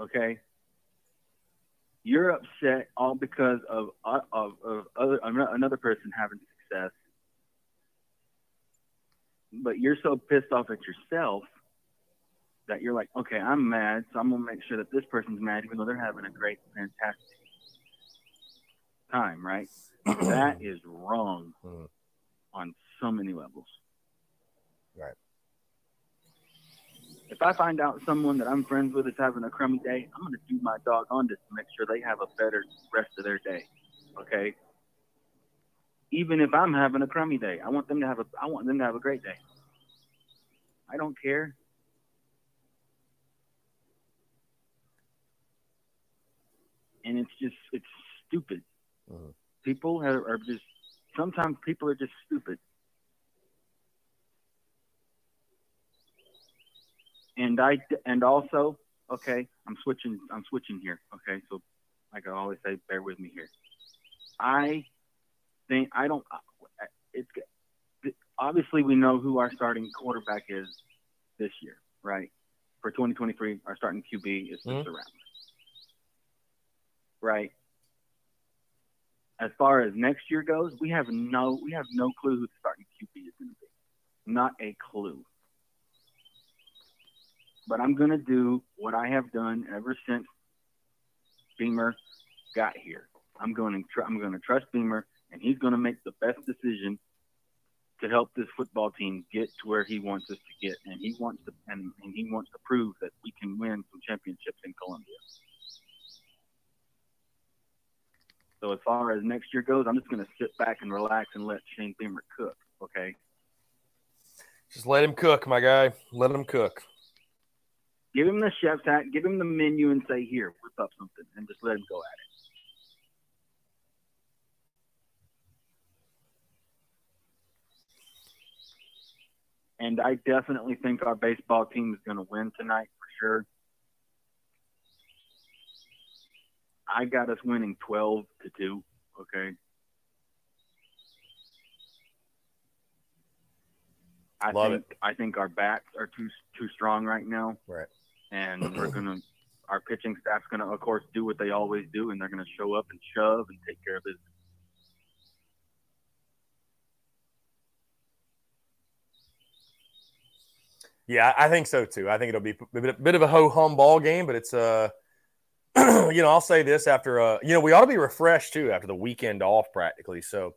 Okay? You're upset all because of of, of other another person having success, but you're so pissed off at yourself that you're like, okay, I'm mad, so I'm gonna make sure that this person's mad, even though they're having a great, fantastic time, right? (clears throat) that is wrong mm. on so many levels. Right. If I find out someone that I'm friends with is having a crummy day, I'm going to do my dog on this to make sure they have a better rest of their day. Okay. Even if I'm having a crummy day, I want them to have a I want them to have a great day. I don't care. And it's just it's stupid. Mm-hmm. People are, are just sometimes people are just stupid. And I and also okay, I'm switching. I'm switching here. Okay, so like I always say, bear with me here. I think I don't. It's obviously we know who our starting quarterback is this year, right? For 2023, our starting QB is mm-hmm. right? As far as next year goes, we have no we have no clue who the starting QB is going to be. Not a clue. But I'm going to do what I have done ever since Beamer got here. I'm going to tr- I'm going to trust Beamer, and he's going to make the best decision to help this football team get to where he wants us to get, and he wants to and, and he wants to prove that we can win some championships in Columbia. So as far as next year goes, I'm just going to sit back and relax and let Shane Beamer cook. Okay. Just let him cook, my guy. Let him cook. Give him the chef's hat. Give him the menu and say, "Here, whip up something," and just let him go at it. And I definitely think our baseball team is going to win tonight for sure. I got us winning 12 to 2. Okay. I Love think it. I think our bats are too too strong right now. Right. And (clears throat) we're gonna our pitching staff's gonna of course do what they always do and they're gonna show up and shove and take care of business. Yeah, I think so too. I think it'll be a bit of a ho hum ball game, but it's uh (clears throat) you know, I'll say this after, uh, you know, we ought to be refreshed too after the weekend off practically. So,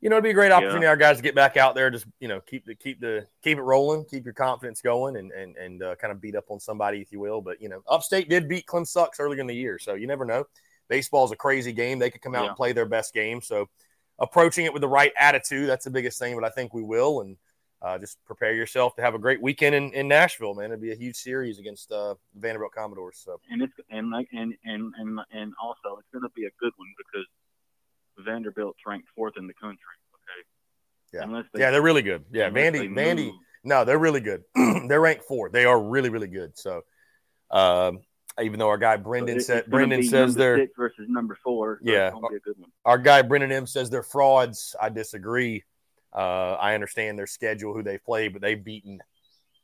you know, it'd be a great opportunity Yeah. our guys to get back out there, just you know, keep the keep the keep it rolling, keep your confidence going, and and and uh, kind of beat up on somebody if you will. But you know, Upstate did beat Clem Sucks earlier in the year, so you never know. Baseball's a crazy game; they could come out Yeah. and play their best game. So, approaching it with the right attitude, that's the biggest thing. But I think we will, and uh, just prepare yourself to have a great weekend in, in Nashville, man. It'd be a huge series against uh, Vanderbilt Commodores. So, and it's and like and and and and also it's going to be a good one because Vanderbilt's ranked fourth in the country. Okay. Yeah. They, yeah, they're really good. Yeah, Vandy, Vandy. No, they're really good. (clears throat) they're ranked fourth. They are really, really good. So, um, even though our guy Brendan So said Brendan be says they're six versus number four. so Yeah. it's be a good one. our guy Brendan M says they're frauds. I disagree. Uh, I understand their schedule, who they've played, but they've beaten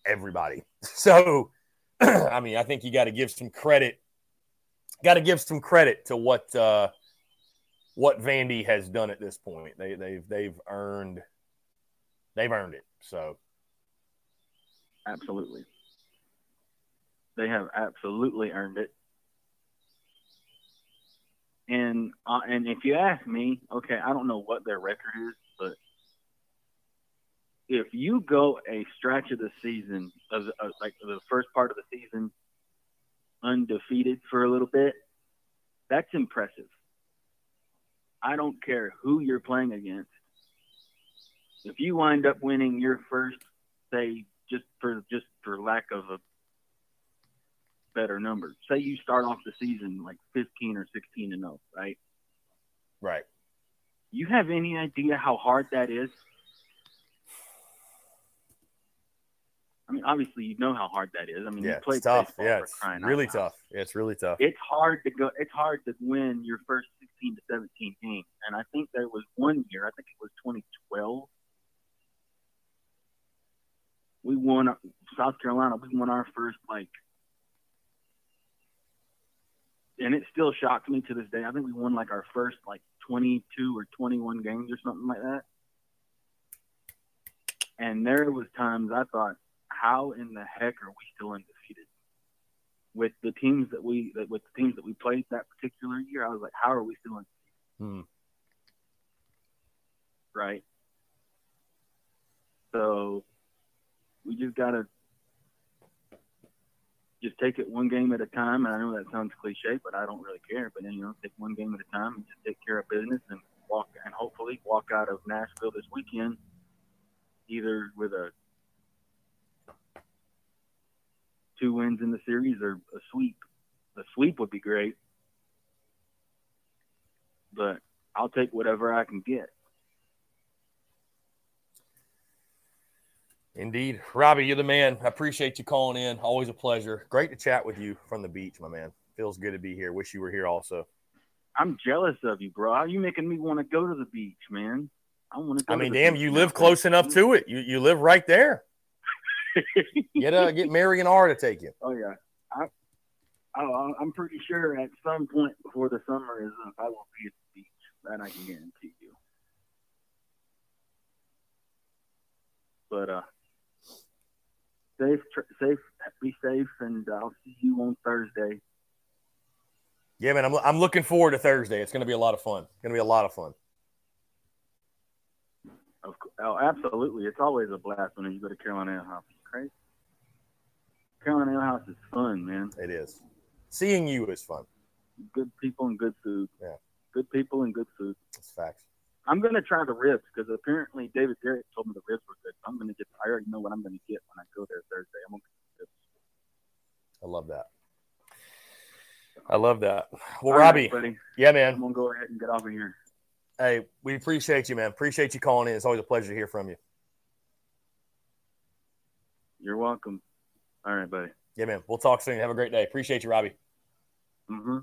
everybody. (laughs) So, (clears throat) I mean, I think you got to give some credit. Got to give some credit to what uh, what Vandy has done at this point. They they've they've earned they've earned it. So Absolutely. They have absolutely earned it. And uh, and if you ask me, okay, I don't know what their record is, if you go a stretch of the season of, of like the first part of the season undefeated for a little bit, that's impressive. I don't care who you're playing against. If you wind up winning your first, say, just for just for lack of a better number. Say you start off the season like 15 or 16 and 0, right? right, You have any idea how hard that is? I mean, obviously you know how hard that is. I mean, yeah, you played it's tough. Yeah, it's out really loud. tough. Yeah, it's really tough. It's hard to go. It's hard to win your first 16 to 17 games. And I think there was one year. I think it was 2012. We won South Carolina. We won our first like, and it still shocks me to this day. I think we won like our first like 22 or 21 games or something like that. And there was times I thought, how in the heck are we still undefeated? with the teams that we that with the teams that we played that particular year, I was like, how are we still in Hmm. right? So we just gotta just take it one game at a time. And I know that sounds cliche, but I don't really care. But then you know, take one game at a time and just take care of business and walk and hopefully walk out of Nashville this weekend either with a two wins in the series or a sweep. A sweep would be great, but I'll take whatever I can get. Indeed. Robbie, you're the man. I appreciate you calling in. Always a pleasure. Great to chat with you from the beach, my man. Feels good to be here. Wish you were here also. I'm jealous of you, bro. How are you making me want to go to the beach, man? I want to. Go I mean, damn, you live close enough to it. You you live right there. Get uh get Mary and R to take you. Oh yeah, I, I I'm pretty sure at some point before the summer is up, I will be at the beach. That I can guarantee you. But uh, safe, tr- safe, be safe, and I'll see you on Thursday. Yeah, man. I'm I'm looking forward to Thursday. It's gonna be a lot of fun. It's gonna be a lot of fun. Of course, oh, absolutely. It's always a blast when you go to Carolina Ale House. Crazy. Carolina Ale House is fun, man. It is. Seeing you is fun. Good people and good food. Yeah. Good people and good food. It's facts. I'm gonna try the ribs because apparently David Garrett told me the ribs were good. I'm gonna get. I already know what I'm gonna get when I go there Thursday. I'm gonna get ribs. I love that. I love that. Well, All right, Robbie, buddy, yeah, I'm man. gonna go ahead and get off of here. Hey, we appreciate you, man. Appreciate you calling in. It's always a pleasure to hear from you. You're welcome. All right, buddy. Yeah, man. We'll talk soon. Have a great day. Appreciate you, Robbie. Mm-hmm.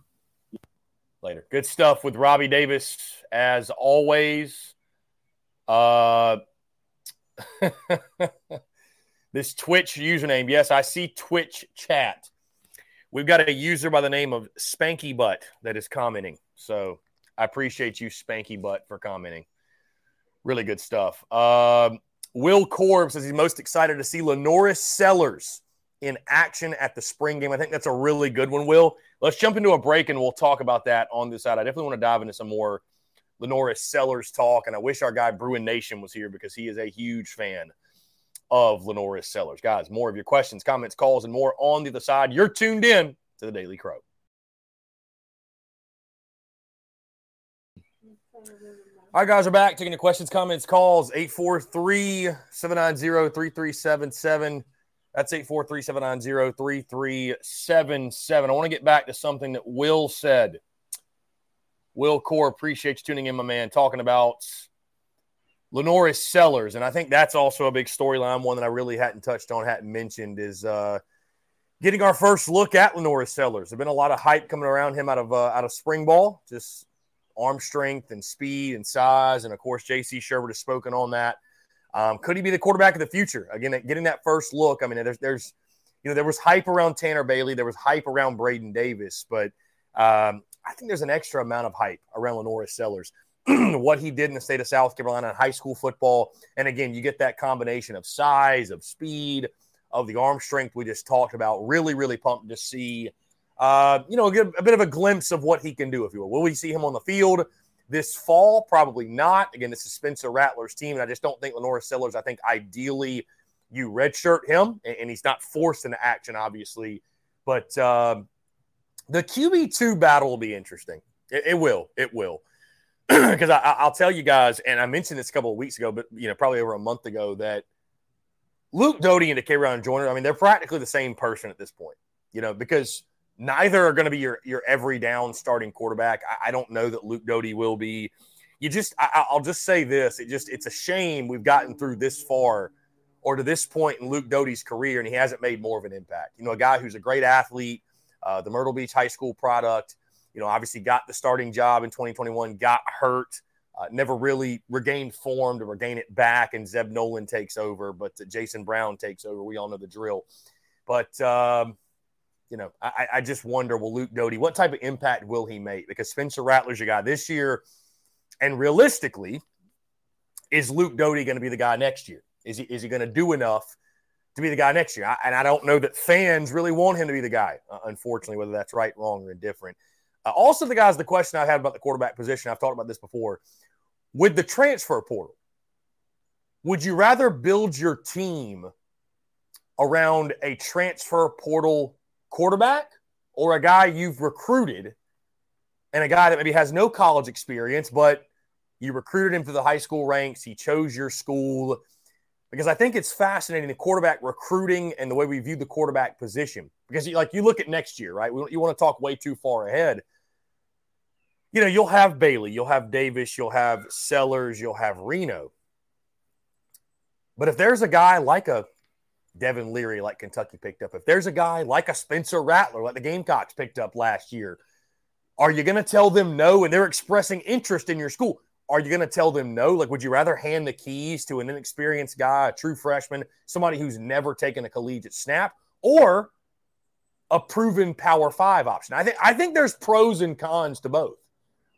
later. Good stuff with Robbie Davis as always. Uh, (laughs) this Twitch username. Yes, I see Twitch chat. We've got a user by the name of Spanky Butt that is commenting. So I appreciate you, Spanky Butt, for commenting. Really good stuff. Um, Will Korb says he's most excited to see LaNorris Sellers in action at the spring game. I think that's a really good one, Will. Let's jump into a break and we'll talk about that on this side. I definitely want to dive into some more LaNorris Sellers talk. And I wish our guy Bruin Nation was here because he is a huge fan of LaNorris Sellers. Guys, more of your questions, comments, calls, and more on the other side. You're tuned in to the Daily Crow. All right, guys, we're back taking the questions, comments, calls 843 790 3377. That's 843 790 3377. I want to get back to something that Will said. Will Core, appreciate you tuning in, my man, talking about LaNorris Sellers. And I think that's also a big storyline, one that I really hadn't touched on, hadn't mentioned, is uh, getting our first look at LaNorris Sellers. There's been a lot of hype coming around him out of uh, out of spring ball, just arm strength and speed and size. And of course, JC Shurburtt has spoken on that. Um, could he be the quarterback of the future? Again, getting that first look. I mean, there's, there's, you know, there was hype around Tanner Bailey, there was hype around Braden Davis, but um, I think there's an extra amount of hype around LaNorris Sellers. (clears throat) what he did in the state of South Carolina in high school football. And again, you get that combination of size, of speed, of the arm strength we just talked about. Really, really pumped to see, uh, you know, a, a bit of a glimpse of what he can do, if you will. Will we see him on the field? This fall, probably not. Again, this is Spencer Rattler's team, and I just don't think LaNorris Sellers. I think ideally you redshirt him, and he's not forced into action, obviously. But uh, the QB two battle will be interesting. It, it will. It will. (clears throat) Because I'll tell you guys, and I mentioned this a couple of weeks ago, but you know, probably over a month ago, that Luke Doty and Dakereon Joyner, I mean, they're practically the same person at this point. You know, because Neither are going to be your your every down starting quarterback. I, I don't know that Luke Doty will be. You just, I, I'll just say this: it just, it's a shame we've gotten through this far or to this point in Luke Doty's career, and he hasn't made more of an impact. You know, a guy who's a great athlete, uh, the Myrtle Beach High School product. You know, obviously got the starting job in 2021, got hurt, uh, never really regained form to regain it back, and Zeb Noland takes over, but uh, Jason Brown takes over. We all know the drill. But um, you know, I, I just wonder, will Luke Doty, what type of impact will he make? Because Spencer Rattler's your guy this year. And realistically, is Luke Doty going to be the guy next year? Is he, is he going to do enough to be the guy next year? I, and I don't know that fans really want him to be the guy, uh, unfortunately, whether that's right, wrong, or indifferent. Uh, also, the guys, the question I had about the quarterback position, I've talked about this before. With the transfer portal, would you rather build your team around a transfer portal quarterback or a guy you've recruited and a guy that maybe has no college experience, but you recruited him through the high school ranks. He chose your school because I think it's fascinating the quarterback recruiting and the way we view the quarterback position. Because, you, like, you look at next year, right? You want to talk way too far ahead. You know, you'll have Bailey, you'll have Davis, you'll have Sellers, you'll have Reno. But if there's a guy like a Devin Leary, like Kentucky picked up, if there's a guy like a Spencer Rattler, like the Gamecocks picked up last year, are you going to tell them no? And they're expressing interest in your school. Are you going to tell them no? Like, would you rather hand the keys to an inexperienced guy, a true freshman, somebody who's never taken a collegiate snap, or a proven Power Five option? I think I think there's pros and cons to both,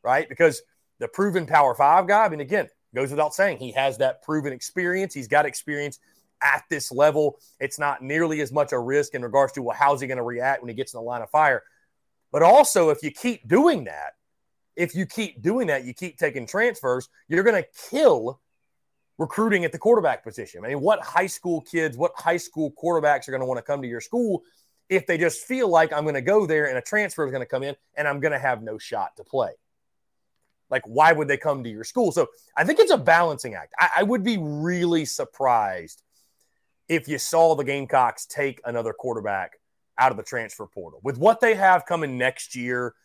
right? Because the proven Power Five guy, I mean, again, goes without saying, he has that proven experience. He's got experience at this level. It's not nearly as much a risk in regards to well, how's he going to react when he gets in the line of fire. But also, if you keep doing that, if you keep doing that, you keep taking transfers, you're going to kill recruiting at the quarterback position. I mean, what high school kids, what high school quarterbacks are going to want to come to your school if they just feel like I'm going to go there and a transfer is going to come in and I'm going to have no shot to play? Like, why would they come to your school? So I think it's a balancing act. I, I would be really surprised if you saw the Gamecocks take another quarterback out of the transfer portal. With what they have coming next year,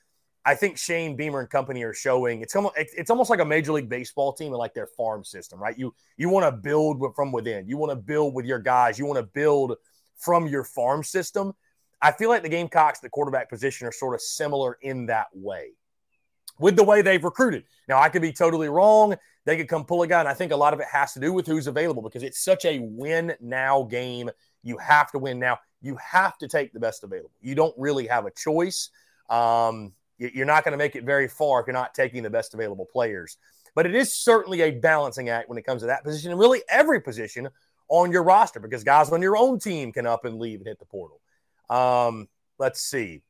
I think Shane Beamer and company are showing it's almost it's almost like a major league baseball team and like their farm system, right? You you want to build from within. You want to build with your guys. You want to build from your farm system. I feel like the Gamecocks, the quarterback position, are sort of similar in that way with the way they've recruited. Now, I could be totally wrong. They could come pull a guy. And I think a lot of it has to do with who's available because it's such a win now game. You have to win now. You have to take the best available. You don't really have a choice. Um, you're not going to make it very far if you're not taking the best available players. But it is certainly a balancing act when it comes to that position and really every position on your roster because guys on your own team can up and leave and hit the portal. Um, let's see.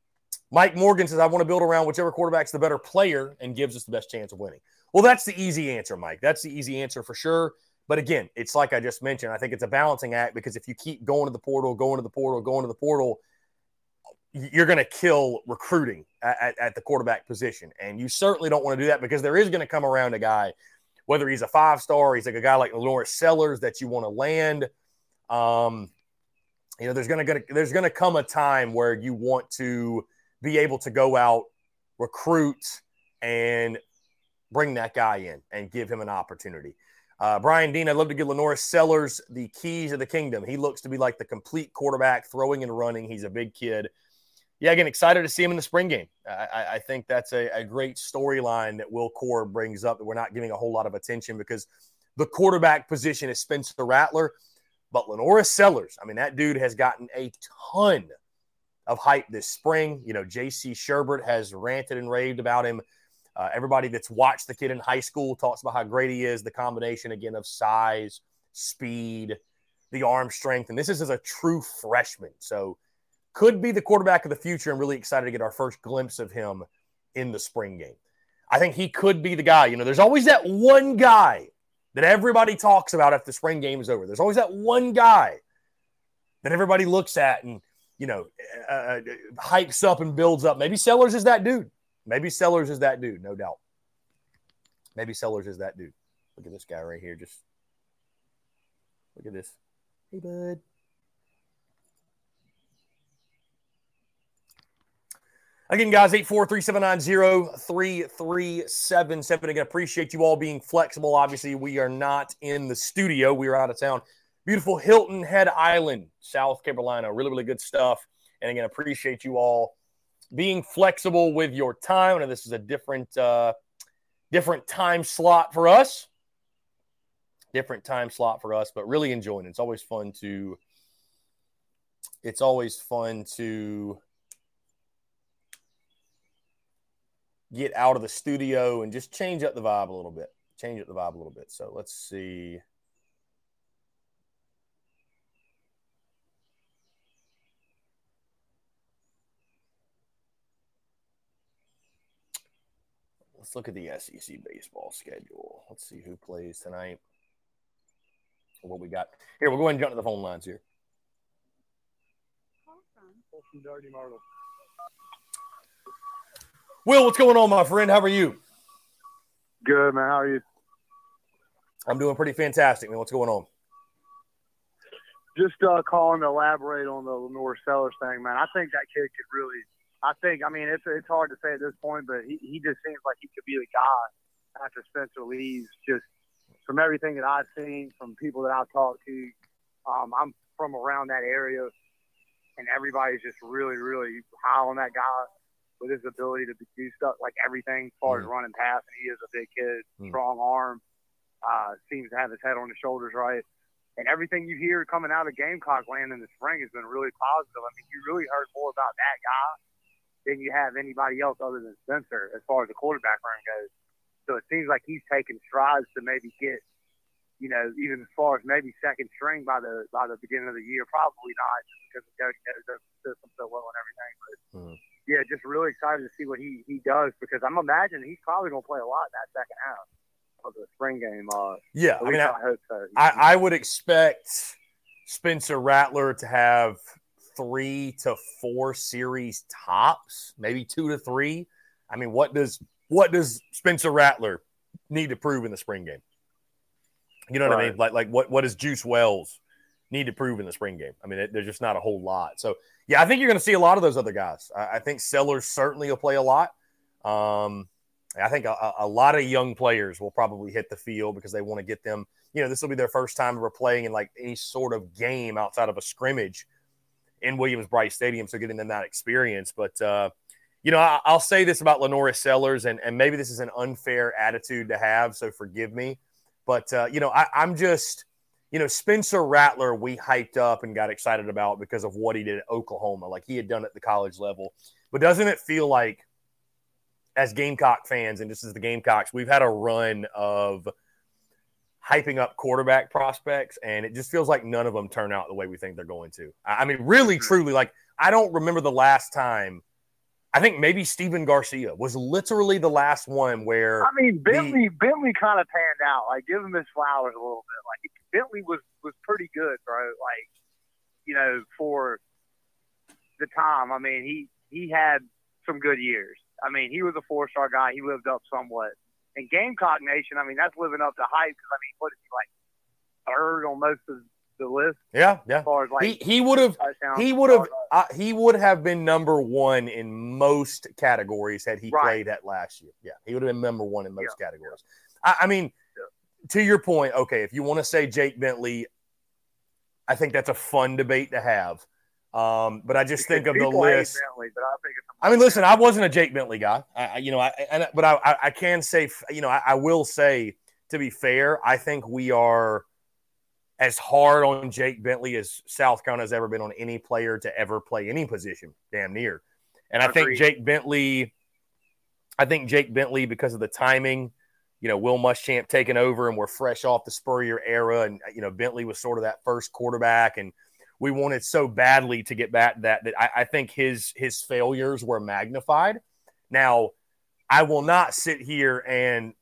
Mike Morgan says, I want to build around whichever quarterback's the better player and gives us the best chance of winning. Well, that's the easy answer, Mike. That's the easy answer for sure. But again, it's like I just mentioned. I think it's a balancing act because if you keep going to the portal, going to the portal, going to the portal, you're going to kill recruiting at, at, at, the quarterback position. And you certainly don't want to do that because there is going to come around a guy, whether he's a five star, he's like a guy like LaNorris Sellers that you want to land. Um, you know, there's going to there's going to come a time where you want to be able to go out, recruit, and bring that guy in and give him an opportunity. Uh, Brian Dean, I'd love to give LaNorris Sellers the keys of the kingdom. He looks to be like the complete quarterback, throwing and running. He's a big kid. Yeah, again, excited to see him in the spring game. I, I think that's a, a great storyline that Will Core brings up that we're not giving a whole lot of attention because the quarterback position is Spencer Rattler, but LaNorris Sellers, I mean, that dude has gotten a ton of hype this spring. You know, J.C. Shurburtt has ranted and raved about him. Uh, everybody that's watched the kid in high school talks about how great he is. The combination again of size, speed, the arm strength, and this is as a true freshman. So could be the quarterback of the future. I'm really excited to get our first glimpse of him in the spring game. I think he could be the guy. You know, there's always that one guy that everybody talks about after the spring game is over. There's always that one guy that everybody looks at and, you know, uh, uh hypes up and builds up. Maybe Sellers is that dude. Maybe Sellers is that dude, no doubt. Maybe Sellers is that dude. Look at this guy right here. Just look at this. Hey, bud. Again, guys, 843-790-3377. Again, appreciate you all being flexible. Obviously, we are not in the studio. We are out of town. Beautiful Hilton Head Island, South Carolina. Really, really good stuff. And again, appreciate you all being flexible with your time. And this is a different uh, different time slot for us. Different time slot for us, but really enjoying it. It's always fun to it's always fun to get out of the studio and just change up the vibe a little bit. Change up the vibe a little bit. So let's see. Let's look at the SEC baseball schedule. Let's see who plays tonight. What we got here? We'll go ahead and jump to the phone lines here. Will, what's going on, my friend? How are you? Good, man. How are you? I'm doing pretty fantastic, man. What's going on? Just uh, calling to elaborate on the LaNorris Sellers thing, man. I think that kid could really. I think. I mean, it's it's hard to say at this point, but he, he just seems like he could be the guy after Spencer leaves. Just from everything that I've seen, from people that I've talked to, um, I'm from around that area, and everybody's just really, really high on that guy with his ability to do stuff like everything as far mm. as running past. And he is a big kid, mm. strong arm, uh, seems to have his head on his shoulders right. And everything you hear coming out of Gamecock land in the spring has been really positive. I mean, you really heard more about that guy than you have anybody else other than Spencer as far as the quarterback room goes. So it seems like he's taking strides to maybe get, you know, even as far as maybe second string by the by the beginning of the year. Probably not, just because Doty knows the system so well and everything. But mm yeah, just really excited to see what he, he does because I'm imagining he's probably going to play a lot in that second half of the spring game. Uh, yeah, I mean, I, I hope so. I, I would expect Spencer Rattler to have three to four series tops, maybe two to three. I mean, what does what does Spencer Rattler need to prove in the spring game? You know what right. I mean? Like like what what does Juice Wells need to prove in the spring game? I mean, it, there's just not a whole lot. So yeah, I think you're going to see a lot of those other guys. I, I think Sellers certainly will play a lot. Um, I think a, a, lot of young players will probably hit the field because they want to get them. You know, this will be their first time ever playing in like any sort of game outside of a scrimmage in Williams-Brice Stadium. So getting them that experience. But, uh, you know, I, will say this about LaNorris Sellers, and, and maybe this is an unfair attitude to have, so forgive me. But, uh, you know, I, I'm just – you know, Spencer Rattler, we hyped up and got excited about because of what he did at Oklahoma, like he had done at the college level. But doesn't it feel like, as Gamecock fans, and just as the Gamecocks, we've had a run of hyping up quarterback prospects, and it just feels like none of them turn out the way we think they're going to. I mean, really, mm-hmm. truly, like I don't remember the last time. I think maybe Stephen Garcia was literally the last one where I mean Bentley the, Bentley kind of panned out. Like give him his flowers a little bit. Like Bentley was was pretty good, bro. Like you know for the time. I mean he he had some good years. I mean he was a four star guy. He lived up somewhat. And Gamecock Nation, I mean that's living up to hype. Because I mean what is he like third on most of the list. Yeah, yeah. As far as like he would have he would have uh, he would have been number one in most categories had he right. played at last year. Yeah, he would have been number one in most yeah. categories. I, I mean, yeah. to your point, okay, if you want to say Jake Bentley, I think that's a fun debate to have. Um, but I just think of the list. Bentley, I, I, mean, listen, I wasn't a Jake Bentley guy, I, you know, I, and, but I, I, can say, you know, I, I will say, to be fair, I think we are as hard on Jake Bentley as South Carolina has ever been on any player to ever play any position, damn near. And I think Jake Bentley, I think Jake Bentley, because of the timing, you know, Will Muschamp taking over and we're fresh off the Spurrier era. And, you know, Bentley was sort of that first quarterback. And we wanted so badly to get back that, that I, I think his, his failures were magnified. Now, I will not sit here and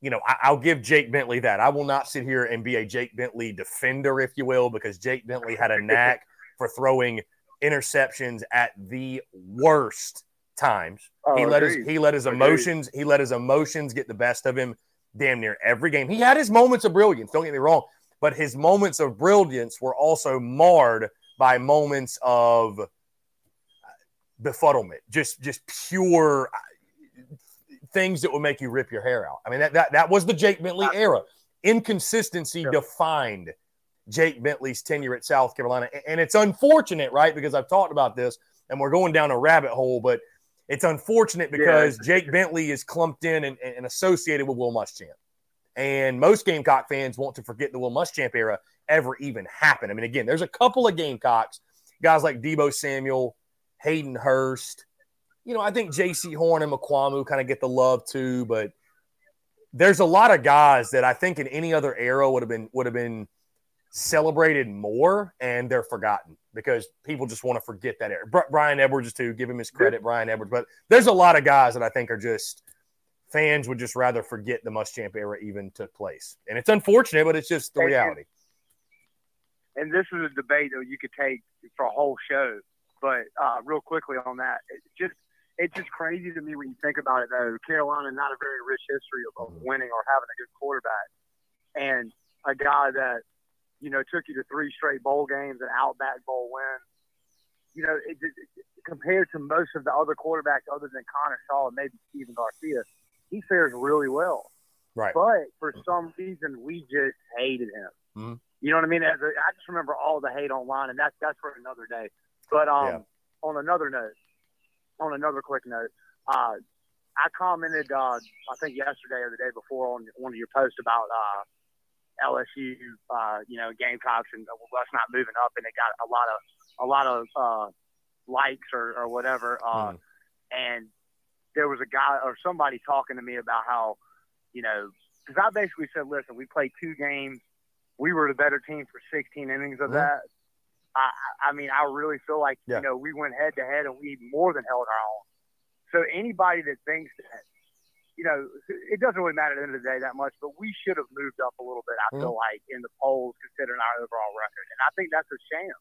you know, I, will give Jake Bentley that. I will not sit here and be a Jake Bentley defender, if you will, because Jake Bentley had a (laughs) knack for throwing interceptions at the worst times. Oh, he let agreed. his he let his emotions agreed. he let his emotions get the best of him damn near every game. He had his moments of brilliance. Don't get me wrong, but his moments of brilliance were also marred by moments of befuddlement, just just pure uh, things that will make you rip your hair out. I mean, that that, that was the Jake Bentley era. Inconsistency sure. defined Jake Bentley's tenure at South Carolina. And it's unfortunate, right? Because I've talked about this and we're going down a rabbit hole, but it's unfortunate because yeah. Jake Bentley is clumped in and, and associated with Will Muschamp. And most Gamecock fans want to forget the Will Muschamp era ever even happened. I mean, again, there's a couple of Gamecocks, guys like Deebo Samuel, Hayden Hurst, you know, I think Jaycee Horn and Mukuamu kind of get the love too, but there's a lot of guys that I think in any other era would have been would have been celebrated more, and they're forgotten because people just want to forget that era. Bryan Edwards too, give him his credit, Bryan Edwards. But there's a lot of guys that I think are just fans would just rather forget the Muschamp era even took place, and it's unfortunate, but it's just the reality. And this is a debate that you could take for a whole show. But uh, real quickly on that, just it's just crazy to me when you think about it. Though Carolina not a very rich history of, of mm-hmm. winning or having a good quarterback, and a guy that you know took you to three straight bowl games, an Outback Bowl win. You know, it, it, compared to most of the other quarterbacks, other than Connor Shaw and maybe Stephen Garcia, he fares really well. Right. But for some reason, we just hated him. Mm-hmm. You know what I mean? I just remember all the hate online, and that's that's for another day. But um, yeah. on another note, on another quick note, uh, I commented, uh, I think yesterday or the day before on one of your posts about uh, LSU, uh, you know, Gamecocks and us not moving up, and it got a lot of a lot of uh, likes or, or whatever. Uh, mm. And there was a guy or somebody talking to me about how, you know, because I basically said, listen, we played two games, we were the better team for 16 innings of mm. that. I, I mean, I really feel like yeah. you know we went head to head and we more than held our own. So anybody that thinks that, you know, it doesn't really matter at the end of the day that much, but we should have moved up a little bit. I mm-hmm. feel like in the polls considering our overall record, and I think that's a shame.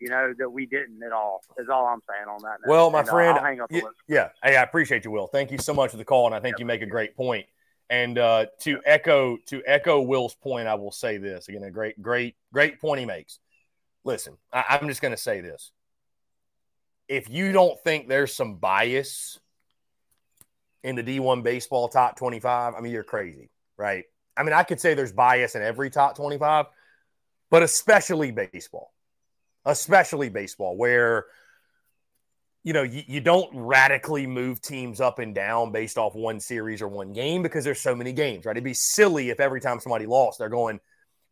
You know that we didn't at all. Is all I'm saying on that. Note. Well, my and, uh, friend, uh, y- yeah, hey, I appreciate you, Will. Thank you so much for the call, and I think yeah, you make a great point. And uh, to echo to echo Will's point, I will say this again: a great, great, great point he makes listen, I, I, am just going to say this. If you don't think there's some bias in the D1 baseball top 25, I mean, you're crazy, right? I mean, I could say there's bias in every top 25, but especially baseball, especially baseball, where you know you, you don't radically move teams up and down based off one series or one game because there's so many games, right? It'd be silly if every time somebody lost, they're going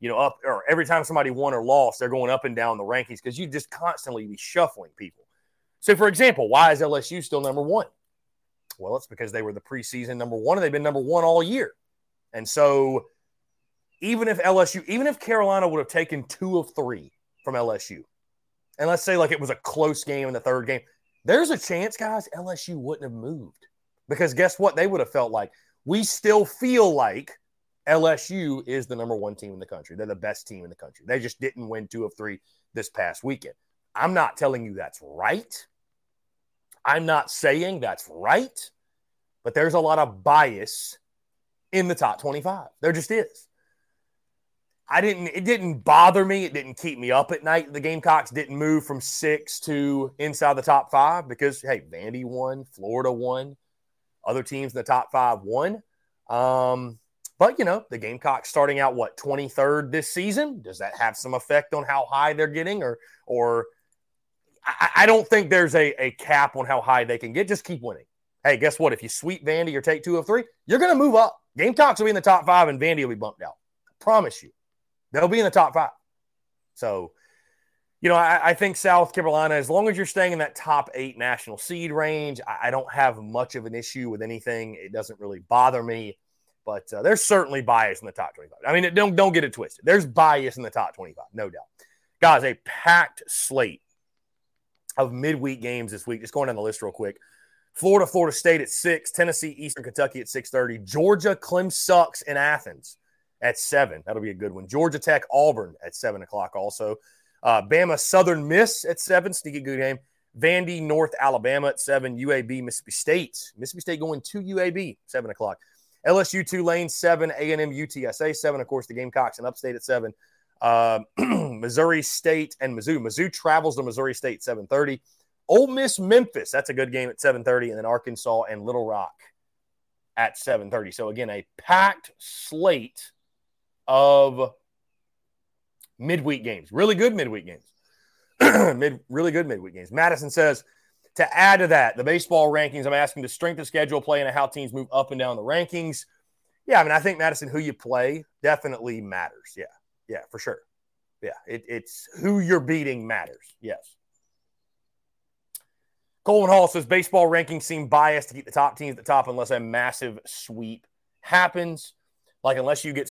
you know, up or every time somebody won or lost, they're going up and down the rankings because you just constantly be shuffling people. So, for example, why is LSU still number one? Well, it's because they were the preseason number one and they've been number one all year. And so even if LSU, even if Carolina would have taken two of three from LSU, and let's say like it was a close game in the third game, there's a chance, guys, LSU wouldn't have moved. Because guess what? They would have felt like we still feel like LSU is the number one team in the country. They're the best team in the country. They just didn't win two of three this past weekend. I'm not telling you that's right. I'm not saying that's right, but there's a lot of bias in the top 25. There just is. I didn't, it didn't bother me. It didn't keep me up at night. The Gamecocks didn't move from six to inside the top five because, hey, Vandy won, Florida won, other teams in the top five won. Um, but, you know, the Gamecocks starting out, what, 23rd this season? Does that have some effect on how high they're getting? Or, or I, I don't think there's a, a cap on how high they can get. Just keep winning. Hey, guess what? If you sweep Vandy or take two of three, you're going to move up. Gamecocks will be in the top five and Vandy will be bumped out. I promise you. They'll be in the top five. So, you know, I, I, think South Carolina, as long as you're staying in that top eight national seed range, I, I don't have much of an issue with anything. It doesn't really bother me. But uh, there's certainly bias in the top 25. I mean, don't don't get it twisted. There's bias in the top 25, no doubt. Guys, a packed slate of midweek games this week. Just going down the list real quick. Florida, Florida State at six, Tennessee, Eastern Kentucky at 6:30, Georgia, Clem sucks in Athens at seven. That'll be a good one. Georgia Tech, Auburn at seven o'clock. Also, uh, Bama, Southern Miss at seven. Sneaky good game. Vandy, North Alabama at seven. UAB, Mississippi State. Mississippi State going to UAB seven o'clock. LSU Tulane seven. A and M UTSA seven. Of course, the Gamecocks and Upstate at seven. Uh, (clears throat) Missouri State and Mizzou. Mizzou travels to Missouri State seven thirty. Ole Miss Memphis. That's a good game at seven thirty, and then Arkansas and Little Rock at seven thirty. So again, a packed slate of midweek games. Really good midweek games. (clears throat) Mid, really good midweek games. Madison says to add to that, the baseball rankings, I'm asking the strength of schedule play and how teams move up and down the rankings. Yeah, I mean, I think Madison, who you play definitely matters. Yeah, yeah, for sure. Yeah, it, it's who you're beating matters. Yes. Coleman Hall says baseball rankings seem biased to keep the top teams at the top unless a massive sweep happens. Like, unless you get.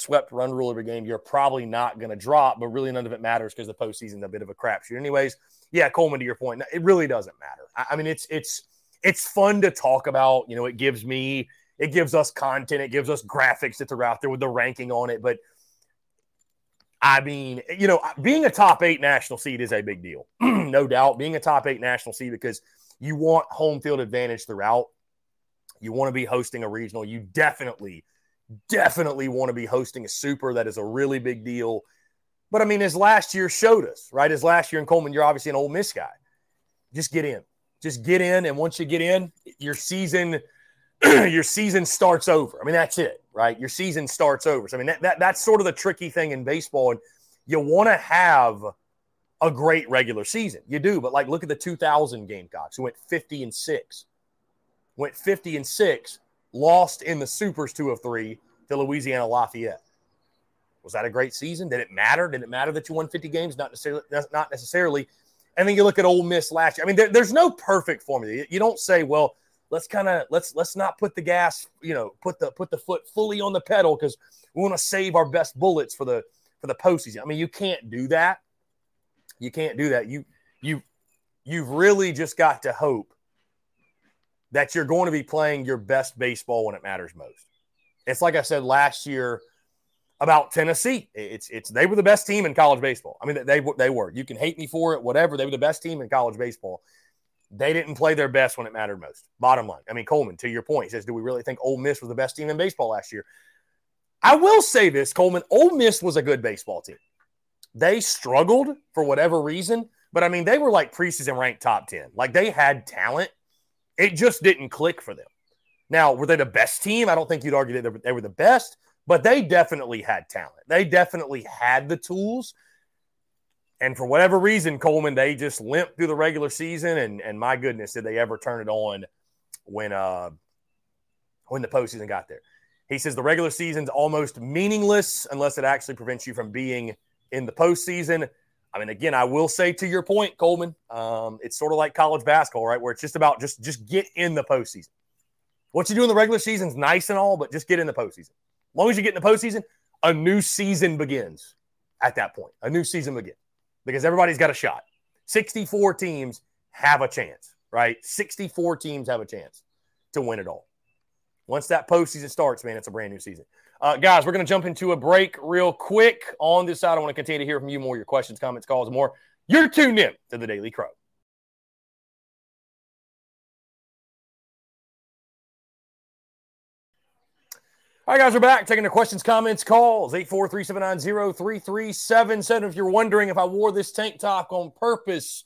swept run rule every game, you're probably not going to drop, but really none of it matters because the postseason is a bit of a crapshoot. Anyways, yeah, Coleman, to your point, it really doesn't matter. I, I mean, it's it's it's fun to talk about. You know, it gives me, it gives us content, it gives us graphics that are out there with the ranking on it. But I mean, you know, being a top eight national seed is a big deal, (clears throat) no doubt. Being a top eight national seed because you want home field advantage throughout. You want to be hosting a regional. You definitely definitely want to be hosting a super. That is a really big deal. But I mean, as last year showed us, right? As last year in Coleman, you're obviously an Ole Miss guy. Just get in. Just get in. And once you get in, your season, (clears throat) your season starts over. I mean, that's it, right? Your season starts over. So I mean, that, that that's sort of the tricky thing in baseball. And you want to have a great regular season. You do, but like look at the 2000 Gamecocks who went 50 and 6. Went 50 and 6, lost in the Supers 2 of 3 to Louisiana Lafayette. Was that a great season? Did it matter? Did it matter that you won 50 games? Not necessarily. Not necessarily. And then you look at Ole Miss last year. I mean, there, there's no perfect formula. You don't say, well, let's kind of let's let's not put the gas, you know, put the put the foot fully on the pedal because we want to save our best bullets for the for the postseason. I mean, you can't do that. You can't do that. You you you've really just got to hope that you're going to be playing your best baseball when it matters most. It's like I said last year about Tennessee. It's it's they were the best team in college baseball. I mean they they were. You can hate me for it, whatever. They were the best team in college baseball. They didn't play their best when it mattered most. Bottom line. I mean Coleman, to your point, says, "Do we really think Ole Miss was the best team in baseball last year?" I will say this, Coleman. Ole Miss was a good baseball team. They struggled for whatever reason, but I mean they were like preseason ranked top ten. Like they had talent. It just didn't click for them. Now, were they the best team? I don't think you'd argue that they were the best but they definitely had talent. They definitely had the tools. And for whatever reason, Coleman, they just limped through the regular season. And, and my goodness, did they ever turn it on when uh, when the postseason got there? He says the regular season's almost meaningless unless it actually prevents you from being in the postseason. I mean, again, I will say to your point, Coleman, um, it's sort of like college basketball, right? Where it's just about just just get in the postseason. What you do in the regular season is nice and all, but just get in the postseason long as you get in the postseason, a new season begins at that point. A new season begins because everybody's got a shot. 64 teams have a chance, right? 64 teams have a chance to win it all. Once that postseason starts, man, it's a brand new season. Uh, guys, we're going to jump into a break real quick. On this side, I want to continue to hear from you more, your questions, comments, calls, more. You're tuned in to the Daily Crow. All right, guys, we're back taking the questions, comments, calls. 843-790-3377. If you're wondering if I wore this tank top on purpose,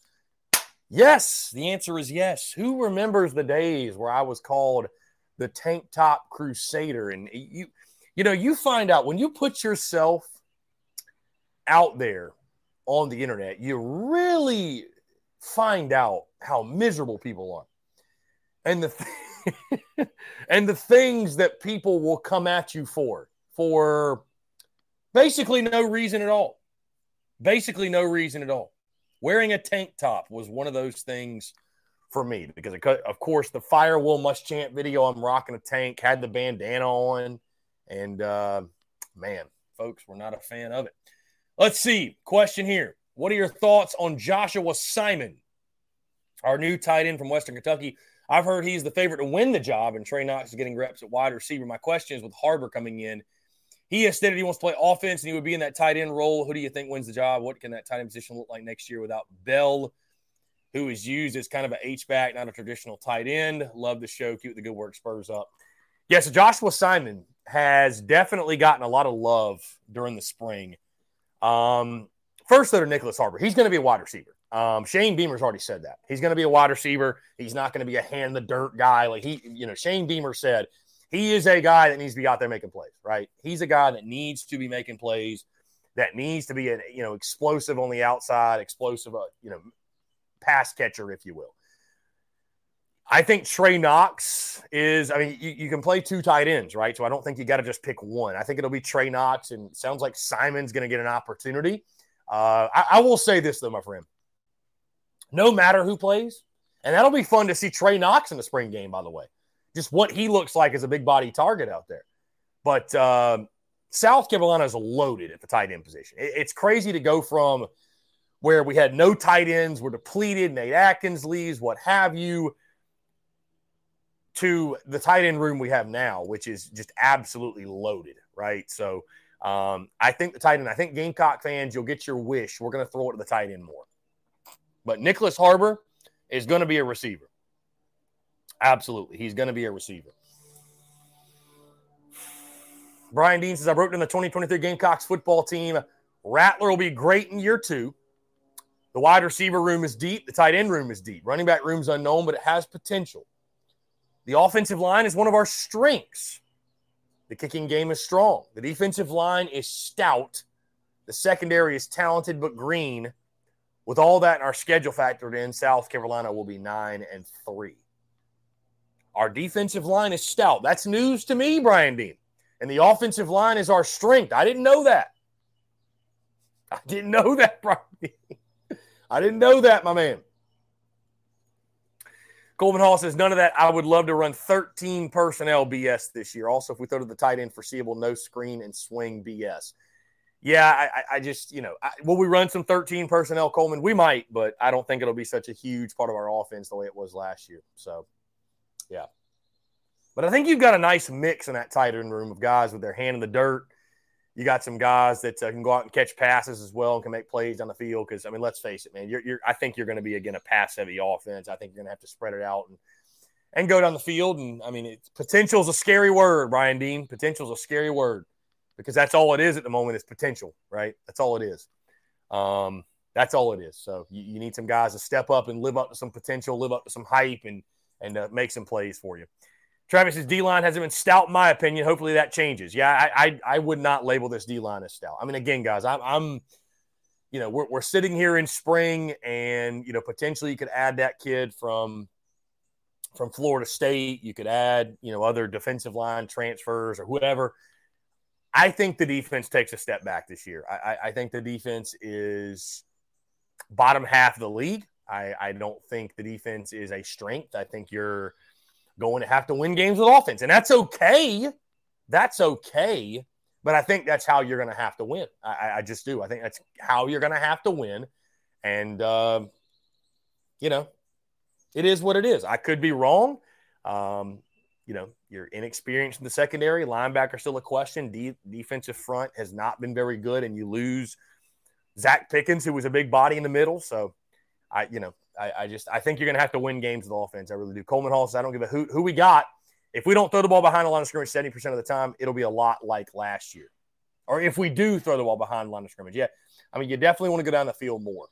yes, the answer is yes. Who remembers the days where I was called the tank top crusader? And you, you know, you find out when you put yourself out there on the internet, you really find out how miserable people are. And the thing (laughs) and the things that people will come at you for, for basically no reason at all. Basically, no reason at all. Wearing a tank top was one of those things for me because, of course, the Fire Will Must Chant video, I'm rocking a tank, had the bandana on, and uh, man, folks, we're not a fan of it. Let's see. Question here. What are your thoughts on Joshua Simon, our new tight end from Western Kentucky? I've heard he's the favorite to win the job, and Trey Knox is getting reps at wide receiver. My question is with Harbor coming in, he has stated he wants to play offense and he would be in that tight end role. Who do you think wins the job? What can that tight end position look like next year without Bell, who is used as kind of an H back, not a traditional tight end? Love the show. Keep the good work. Spurs up. Yes, yeah, so Joshua Simon has definitely gotten a lot of love during the spring. Um, first, though, to Nyckoles Harbor, he's going to be a wide receiver. Um, Shane Beamer's already said that he's going to be a wide receiver. He's not going to be a hand the dirt guy. Like he, you know, Shane Beamer said he is a guy that needs to be out there making plays. Right? He's a guy that needs to be making plays. That needs to be a you know explosive on the outside, explosive, uh, you know, pass catcher, if you will. I think Trey Knox is. I mean, you, you, can play two tight ends, right? So I don't think you got to just pick one. I think it'll be Trey Knox, and sounds like Simon's going to get an opportunity. Uh, I, I, will say this though, my friend no matter who plays. And that'll be fun to see Trey Knox in the spring game, by the way. Just what he looks like as a big body target out there. But uh, South Carolina is loaded at the tight end position. It, it's crazy to go from where we had no tight ends, we're depleted, Nate Adkins leaves, what have you, to the tight end room we have now, which is just absolutely loaded, right? So um, I think the tight end, I think Gamecock fans, you'll get your wish. We're going to throw it to the tight end more. But Nyckoles Harbor is going to be a receiver. Absolutely. He's going to be a receiver. Brian Dean says, I wrote in the 2023 Gamecocks football team. Rattler will be great in year two. The wide receiver room is deep. The tight end room is deep. Running back room is unknown, but it has potential. The offensive line is one of our strengths. The kicking game is strong. The defensive line is stout. The secondary is talented but green. with all that in our schedule factored in, South Carolina will be nine and three. Our defensive line is stout. That's news to me, Brian Dean. And the offensive line is our strength. I didn't know that. I didn't know that, Brian Dean. I didn't know that, my man. Coleman Hall says, none of that. I would love to run 13 personnel BS this year. Also, if we throw to the tight end foreseeable, no screen and swing BS. Yeah, I, I just, you know, I, will we run some 13 personnel, Coleman? We might, but I don't think it'll be such a huge part of our offense the way it was last year. So, yeah. But I think you've got a nice mix in that tight end room of guys with their hand in the dirt. You got some guys that uh, can go out and catch passes as well and can make plays on the field. Because I mean, let's face it, man. You're, you're I think you're going to be again a pass heavy offense. I think you're going to have to spread it out and and go down the field. And I mean, potential is a scary word, Ryan Dean. Potential is a scary word because that's all it is at the moment is potential, right? That's all it is. Um, that's all it is. So you, you, need some guys to step up and live up to some potential, live up to some hype, and and uh, make some plays for you. Travis's D line hasn't been stout, in my opinion. Hopefully that changes. Yeah, I, I, I would not label this D line as stout. I mean, again, guys, I'm, I'm you know, we're, we're sitting here in spring, and you know, potentially you could add that kid from from Florida State. You could add, you know, other defensive line transfers or whatever. I think the defense takes a step back this year. I, I think the defense is bottom half of the league. I, I don't think the defense is a strength. I think you're going to have to win games with offense, and that's okay. That's okay. But I think that's how you're going to have to win. I, I just do. I think that's how you're going to have to win. And, uh, you know, it is what it is. I could be wrong. Um, you know, you're inexperienced in the secondary. Linebacker still a question. De- defensive front has not been very good, and you lose Zacch Pickens, who was a big body in the middle. So, I, you know, I, I just I think you're going to have to win games with offense. I really do. Coleman Hall says I don't give a who who we got. If we don't throw the ball behind the line of scrimmage 70% of the time, it'll be a lot like last year. Or if we do throw the ball behind the line of scrimmage, yeah. I mean, you definitely want to go down the field more.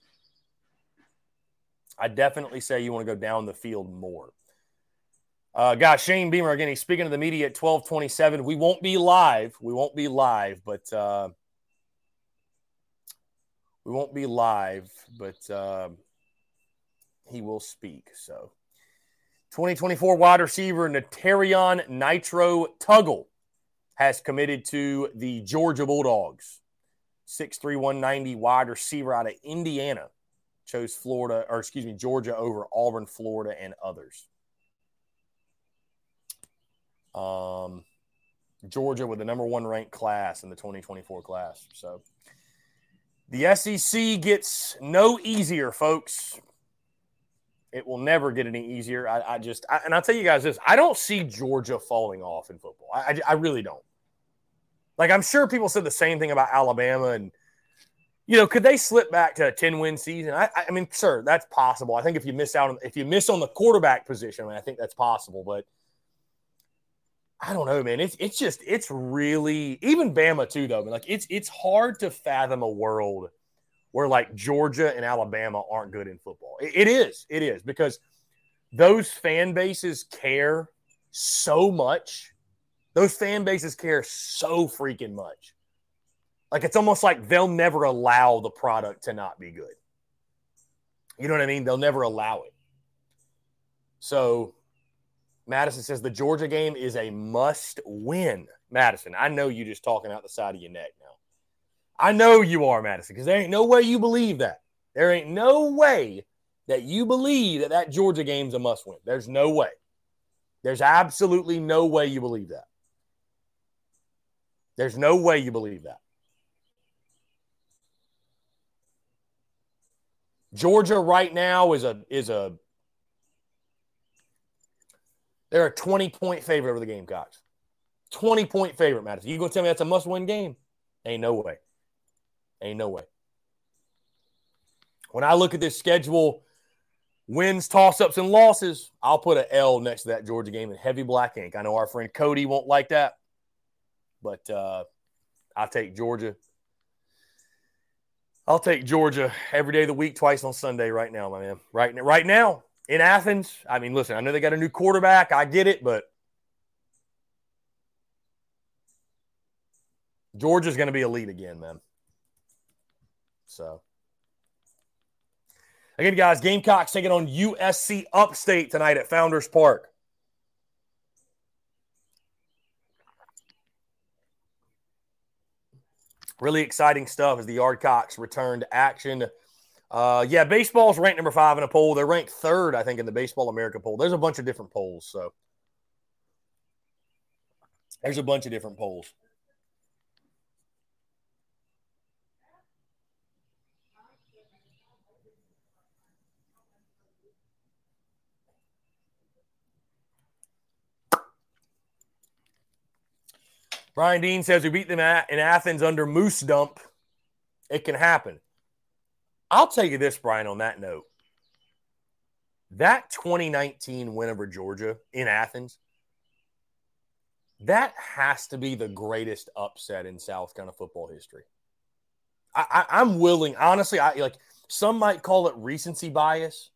I definitely say you want to go down the field more. Uh, guys, Shane Beamer again. He's speaking to the media at twelve twenty seven. We won't be live. We won't be live, but uh, we won't be live. But uh, he will speak. So, 2024 wide receiver Natarion Nitro Tuggle has committed to the Georgia Bulldogs. 6'3, 190 wide receiver out of Indiana. Chose Florida, or excuse me, Georgia over Auburn, Florida, and others. Um, Georgia with the number one ranked class in the 2024 class. So the SEC gets no easier, folks. It will never get any easier. I, I just, I, and I'll tell you guys this I don't see Georgia falling off in football. I, I, I really don't. Like, I'm sure people said the same thing about Alabama and, you know, could they slip back to a 10 win season? I, I mean, sure, that's possible. I think if you miss out on, if you miss on the quarterback position, I, mean, I think that's possible. But I don't know, man. It's it's just it's really even Bama too, though. Like it's it's hard to fathom a world where like Georgia and Alabama aren't good in football. It, it is. It is because those fan bases care so much. Those fan bases care so freaking much. Like it's almost like they'll never allow the product to not be good. You know what I mean? They'll never allow it. So Madison says the Georgia game is a must win. Madison, I know you're just talking out the side of your neck now. I know you are, Madison, because there ain't no way you believe that. There ain't no way that you believe that that Georgia game's a must win. There's no way. There's absolutely no way you believe that. There's no way you believe that. Georgia right now is a is a they're a 20 point favorite over the Gamecocks. 20 point favorite, Madison. You gonna tell me that's a must win game? Ain't no way. Ain't no way. When I look at this schedule, wins, toss ups, and losses, I'll put an L next to that Georgia game in heavy black ink. I know our friend Cody won't like that, but uh, I'll take Georgia. I'll take Georgia every day of the week, twice on Sunday, right now, my man. Right, right now in Athens. I mean, listen, I know they got a new quarterback. I get it, but Georgia's going to be elite again, man. So Again, guys, Gamecocks taking on USC Upstate tonight at Founders Park. Really exciting stuff as the Yardcocks return to action. Uh, yeah, baseball's ranked number five in a poll. They're ranked third, I think, in the Baseball America poll. There's a bunch of different polls, so there's a bunch of different polls. Brian Dean says we beat them in Athens under Moose Dump. It can happen. I'll tell you this, Brian, on that note. That 2019 win over Georgia in Athens, that has to be the greatest upset in South Carolina football history. I, I'm willing, honestly, I like some might call it recency bias.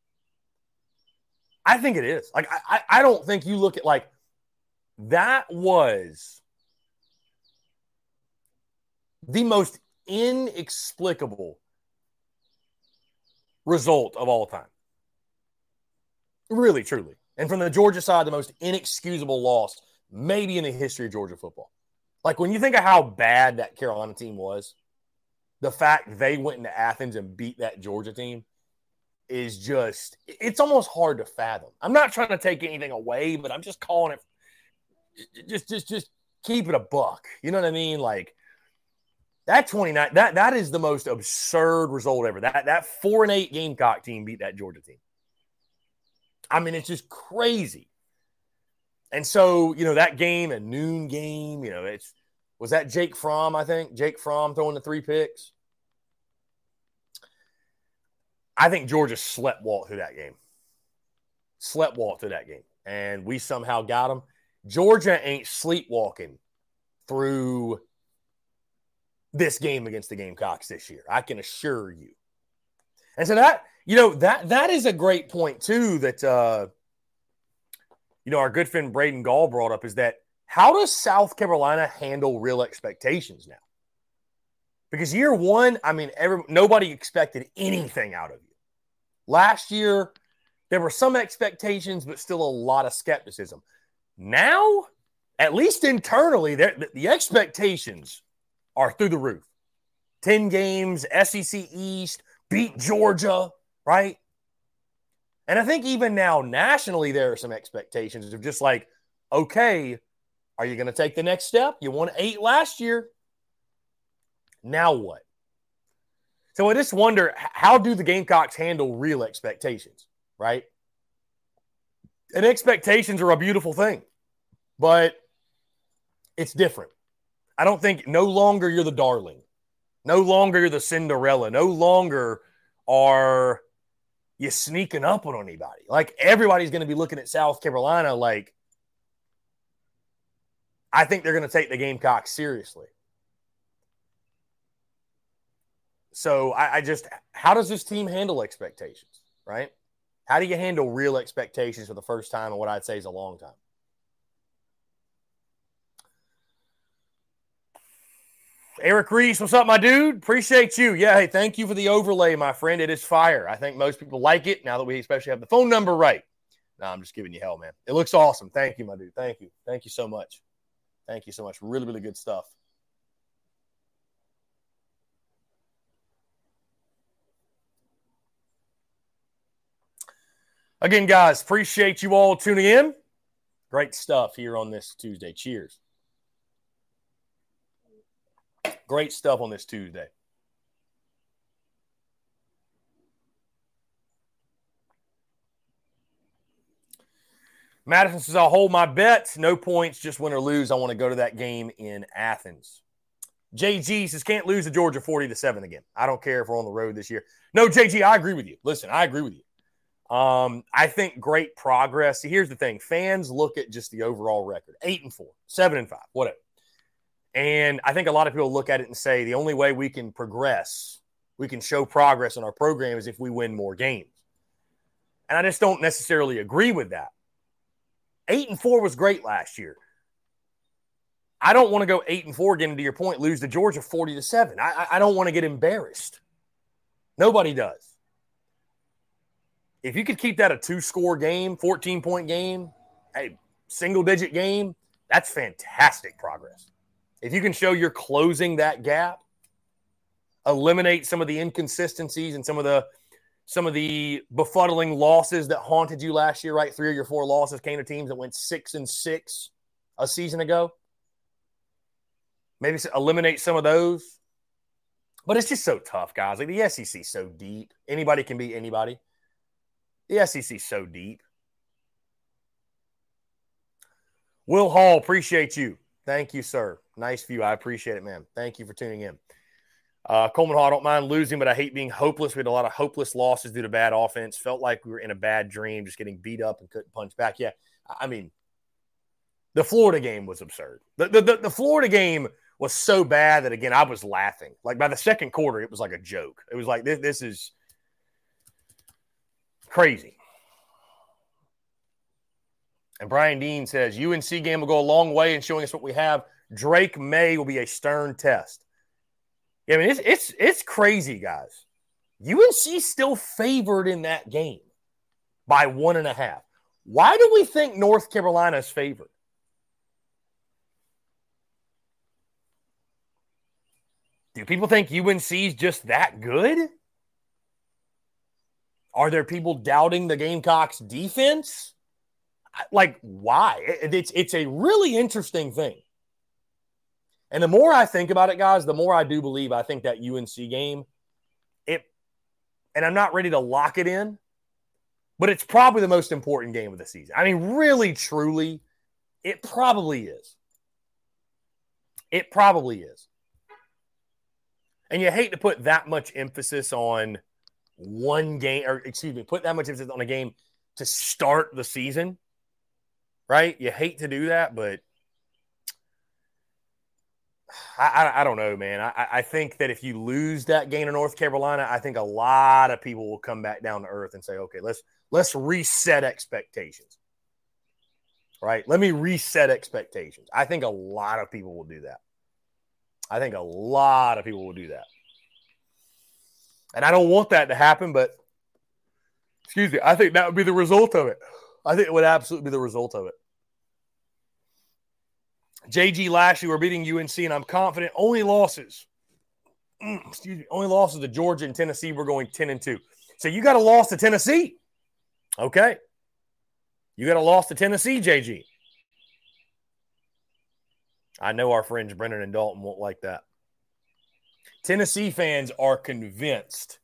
I think it is. Like, I, I don't think you look at like that was the most inexplicable result of all time. Really, truly. And from the Georgia side, the most inexcusable loss maybe in the history of Georgia football. Like when you think of how bad that Carolina team was, the fact they went into Athens and beat that Georgia team is just it's almost hard to fathom. I'm not trying to take anything away, but I'm just calling it just just just keep it a buck. You know what I mean? Like that 29, that that is the most absurd result ever. That that four and eight Gamecock team beat that Georgia team. I mean, it's just crazy. And so, you know, that game, a noon game, you know, it's was that Jake Fromm, I think. Jake Fromm throwing the three picks. I think Georgia slept walk through that game. Slept walk through that game. And we somehow got them. Georgia ain't sleepwalking through this game against the Gamecocks this year. I can assure you. And so that, you know, that that is a great point too that uh you know our good friend Braden Gall brought up is that how does South Carolina handle real expectations now? Because year one, I mean, every, nobody expected anything out of you. Last year, there were some expectations, but still a lot of skepticism. Now, at least internally, the, the expectations are through the roof. 10 games, SEC East, beat Georgia, right? And I think even now, nationally, there are some expectations of just like, okay, are you going to take the next step? You won eight last year. Now what? So I just wonder how do the Gamecocks handle real expectations, right? And expectations are a beautiful thing, but it's different. I don't think no longer you're the darling. No longer you're the Cinderella. No longer are you sneaking up on anybody. Like everybody's going to be looking at South Carolina like I think they're going to take the Gamecocks seriously. So I, I, just, how does this team handle expectations, right? How do you handle real expectations for the first time in what I'd say is a long time? Eric Reese, what's up, my dude? Appreciate you. Yeah, hey, thank you for the overlay, my friend. It is fire. I think most people like it now that we especially have the phone number right. No, I'm just giving you hell, man. It looks awesome. Thank you, my dude. Thank you. Thank you so much. Thank you so much. Really, really good stuff. Again, guys, appreciate you all tuning in. Great stuff here on this Tuesday. Cheers. Great stuff on this Tuesday. Madison says, I'll hold my bet. No points, just win or lose. I want to go to that game in Athens. JG says, can't lose to Georgia 40 to 7 again. I don't care if we're on the road this year. No, JG, I agree with you. Listen, I agree with you. Um, I think great progress. Here's the thing fans look at just the overall record eight and four, seven and five, whatever. And I think a lot of people look at it and say the only way we can progress, we can show progress in our program is if we win more games. And I just don't necessarily agree with that. Eight and four was great last year. I don't want to go eight and four again, to your point, lose to Georgia 40 to seven. I, I don't want to get embarrassed. Nobody does. if you could keep that a two score game, 14 point game, a single digit game, that's fantastic progress. If you can show you're closing that gap, eliminate some of the inconsistencies and some of the some of the befuddling losses that haunted you last year, right? Three of your four losses came to teams that went six and six a season ago. Maybe eliminate some of those. But it's just so tough, guys. Like the SEC so deep. Anybody can beat anybody. The SEC so deep. Will Hall, appreciate you. Thank you, sir. Nice view. I appreciate it, man. Thank you for tuning in. Uh, Coleman Hall, I don't mind losing, but I hate being hopeless. We had a lot of hopeless losses due to bad offense. Felt like we were in a bad dream, just getting beat up and couldn't punch back. Yeah, I mean, the Florida game was absurd. The, the, the, the Florida game was so bad that, again, I was laughing. Like by the second quarter, it was like a joke. It was like, this, this is crazy. And Brian Dean says UNC game will go a long way in showing us what we have. Drake Maye will be a stern test. I mean it's it's it's crazy, guys. UNC still favored in that game by one and a half. Why do we think North Carolina is favored? Do people think UNC is just that good? Are there people doubting the Gamecocks defense? Like, why? It's it's a really interesting thing. And the more I think about it, guys, the more I do believe I think that UNC game, it, and I'm not ready to lock it in, but it's probably the most important game of the season. I mean, really, truly, it probably is. It probably is. And you hate to put that much emphasis on one game, or excuse me, put that much emphasis on a game to start the season, right? You hate to do that, but I, I, don't know, man. I, I think that if you lose that game in North Carolina, I think a lot of people will come back down to earth and say, okay, let's let's reset expectations. Right? Let me reset expectations. I think a lot of people will do that. I think a lot of people will do that. And I don't want that to happen, but excuse me, I think that would be the result of it. I think it would absolutely be the result of it. JG Lashley, we're beating UNC, and I'm confident. Only losses. Mm, excuse me. Only losses to Georgia and Tennessee. We're going 10 and 2. So you got a loss to Tennessee. Okay. You got a loss to Tennessee, JG. I know our friends Brennan and Dalton won't like that. Tennessee fans are convinced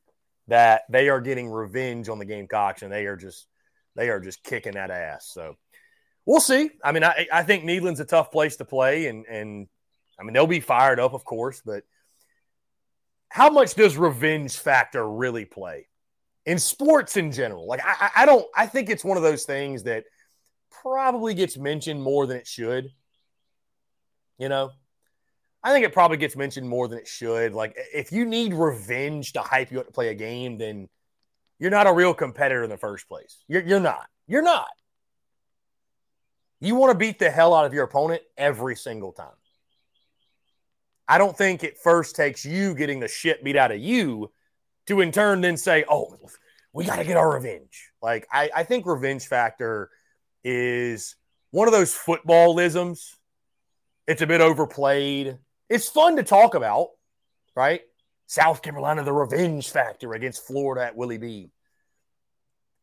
that they are getting revenge on the Gamecocks and they are just they are just kicking that ass. So we'll see. I mean, I, I think Neyland's a tough place to play, and and I mean they'll be fired up, of course, but how much does revenge factor really play in sports in general? Like I, I don't I think it's one of those things that probably gets mentioned more than it should. You know, I think it probably gets mentioned more than it should. Like if you need revenge to hype you up to play a game, then you're not a real competitor in the first place. You're, you're not. You're not. You want to beat the hell out of your opponent every single time. I don't think it first takes you getting the shit beat out of you to in turn then say, oh, we got to get our revenge. Like, I, I think revenge factor is one of those footballisms. It's a bit overplayed. It's fun to talk about, right? South Carolina, the revenge factor against Florida at Willie B.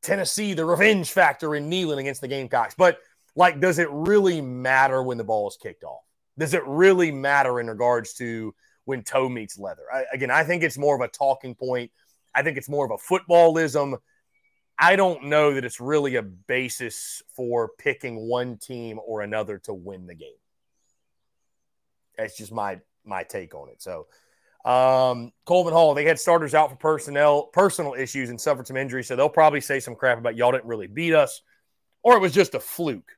Tennessee, the revenge factor in Neyland against the Gamecocks. But like, does it really matter when the ball is kicked off? Does it really matter in regards to when toe meets leather? I, again, I think it's more of a talking point. I think it's more of a footballism. I don't know that it's really a basis for picking one team or another to win the game. That's just my my take on it. So, um, Hall, they had starters out for personnel personal issues and suffered some injuries, so they'll probably say some crap about y'all didn't really beat us, or it was just a fluke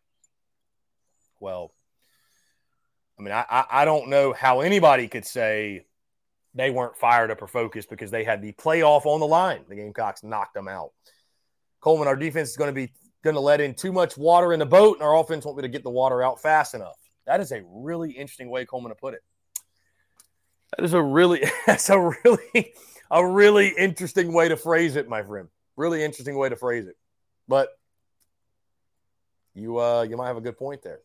well, I mean, I, I don't know how anybody could say they weren't fired up or focused because they had the playoff on the line. The Gamecocks knocked them out. Coleman, our defense is going to be going to let in too much water in the boat, and our offense won't be to get the water out fast enough. That is a really interesting way, Coleman, to put it. That is a really (laughs) that's a really a really interesting way to phrase it, my friend. Really interesting way to phrase it. But you uh you might have a good point there.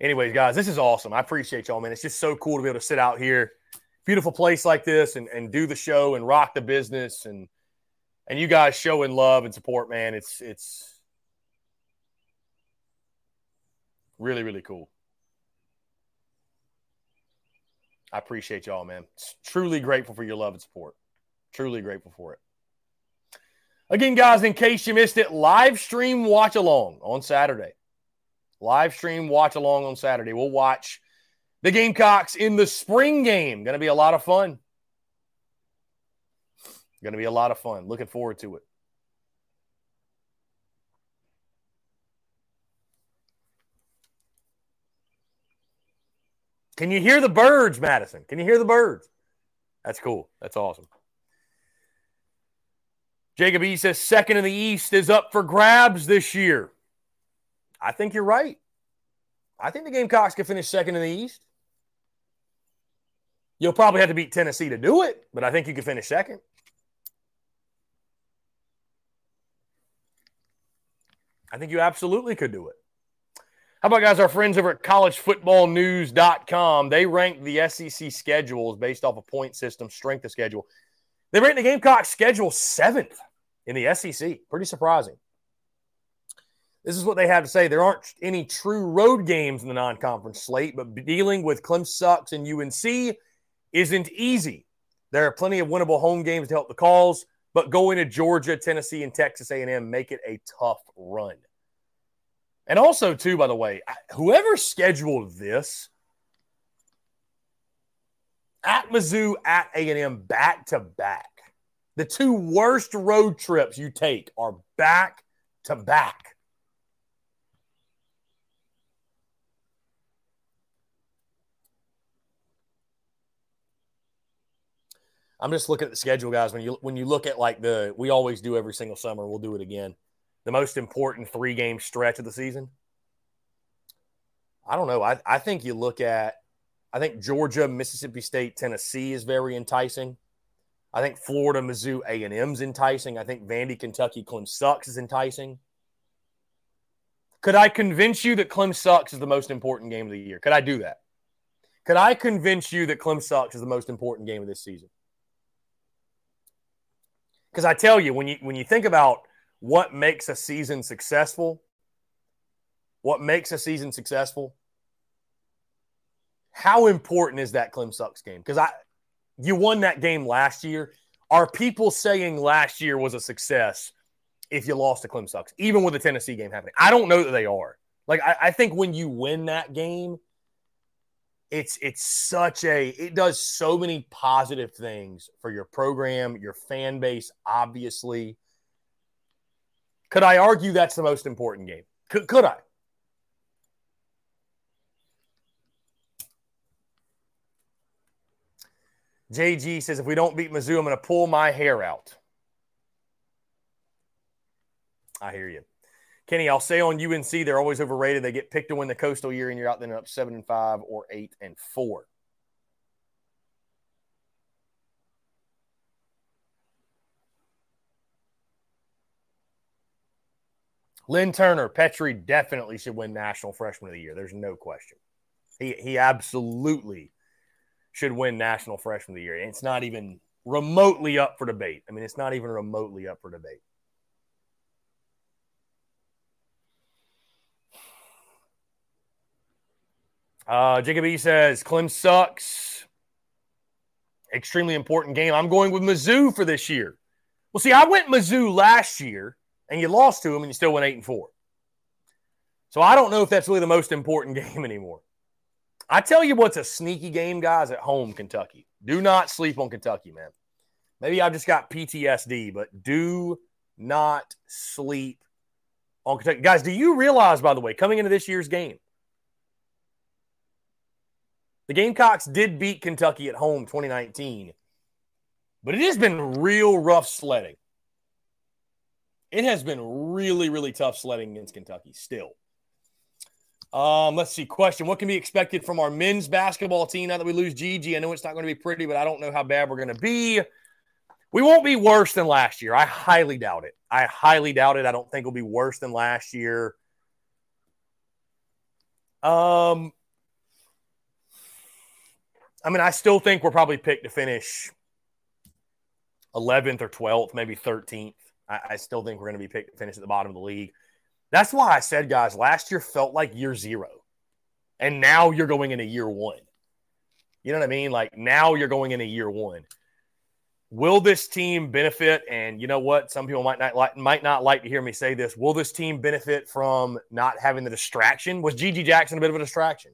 Anyways, guys, this is awesome. I appreciate y'all, man. It's just so cool to be able to sit out here, beautiful place like this, and, and do the show and rock the business and and you guys showing love and support, man. It's it's really, really cool. I appreciate y'all, man. Truly grateful for your love and support. Truly grateful for it. Again, guys, in case you missed it, live stream watch along on Saturday. Live stream watch along on Saturday. We'll watch the Gamecocks in the spring game. Going to be a lot of fun. Going to be a lot of fun. Looking forward to it. Can you hear the birds, Madison? Can you hear the birds? That's cool. That's awesome. Jacob E says second in the East is up for grabs this year. I think you're right. I think the Gamecocks can finish second in the East. You'll probably have to beat Tennessee to do it, but I think you can finish second. I think you absolutely could do it. How about guys, our friends over at collegefootballnews.com? They rank the SEC schedules based off a point system, strength of schedule. They rank the Gamecock schedule seventh in the SEC. Pretty surprising. This is what they have to say. There aren't any true road games in the non conference slate, but dealing with Clemson Sucks and UNC isn't easy. There are plenty of winnable home games to help the calls, but going to Georgia, Tennessee, and Texas A&M make it a tough run. And also, too, by the way, whoever scheduled this at Mizzou, at A&M, back to back, the two worst road trips you take are back to back. I'm just looking at the schedule, guys. When you when you look at like the we always do every single summer, we'll do it again the most important three game stretch of the season? I don't know. I, I think you look at, I think Georgia, Mississippi State, Tennessee is very enticing. I think Florida, Mizzou, A and M's enticing. I think Vandy, Kentucky, Clem sucks is enticing. Could I convince you that Clem sucks is the most important game of the year? Could I do that? Could I convince you that Clem sucks is the most important game of this season? Because I tell you, when you when you think about what makes a season successful, what makes a season successful, how important is that Clem Sucks game? Because I you won that game last year. Are people saying last year was a success if you lost to Clem Sucks, even with the Tennessee game happening? I don't know that they are. Like I, I think when you win that game, it's it's such a it does so many positive things for your program, your fan base, obviously. Could I argue that's the most important game? Could, could I? JG says, if we don't beat Mizzou, I'm going to pull my hair out. I hear you. Kenny, I'll say on UNC, they're always overrated. They get picked to win the coastal year, and you're out there up seven and five or eight and four. Lynn Turner, Petry definitely should win National Freshman of the Year. There's no question. He he absolutely should win National Freshman of the Year. And it's not even remotely up for debate. I mean, it's not even remotely up for debate. Uh, Jacob E says Clem sucks. Extremely important game. I'm going with Mizzou for this year. Well, see, I went Mizzou last year and you lost to them and you still went eight and four. So I don't know if that's really the most important (laughs) game anymore. I tell you what's a sneaky game, guys, at home, Kentucky. Do not sleep on Kentucky, man. Maybe I've just got PTSD, but do not sleep on Kentucky. Guys, do you realize, by the way, coming into this year's game, the Gamecocks did beat Kentucky at home 2019, but it has been real rough sledding. It has been really, really tough sledding against Kentucky still. Um, let's see. Question What can be expected from our men's basketball team now that we lose GG? I know it's not going to be pretty, but I don't know how bad we're going to be. We won't be worse than last year. I highly doubt it. I highly doubt it. I don't think it'll be worse than last year. Um, I mean, I still think we're probably picked to finish 11th or 12th, maybe 13th. I, I still think we're going to be picked to finish at the bottom of the league. That's why I said, guys, last year felt like year zero. And now you're going into year one. You know what I mean? Like now you're going into year one. Will this team benefit? And you know what? Some people might not like might not like to hear me say this. Will this team benefit from not having the distraction? Was GG Jackson a bit of a distraction?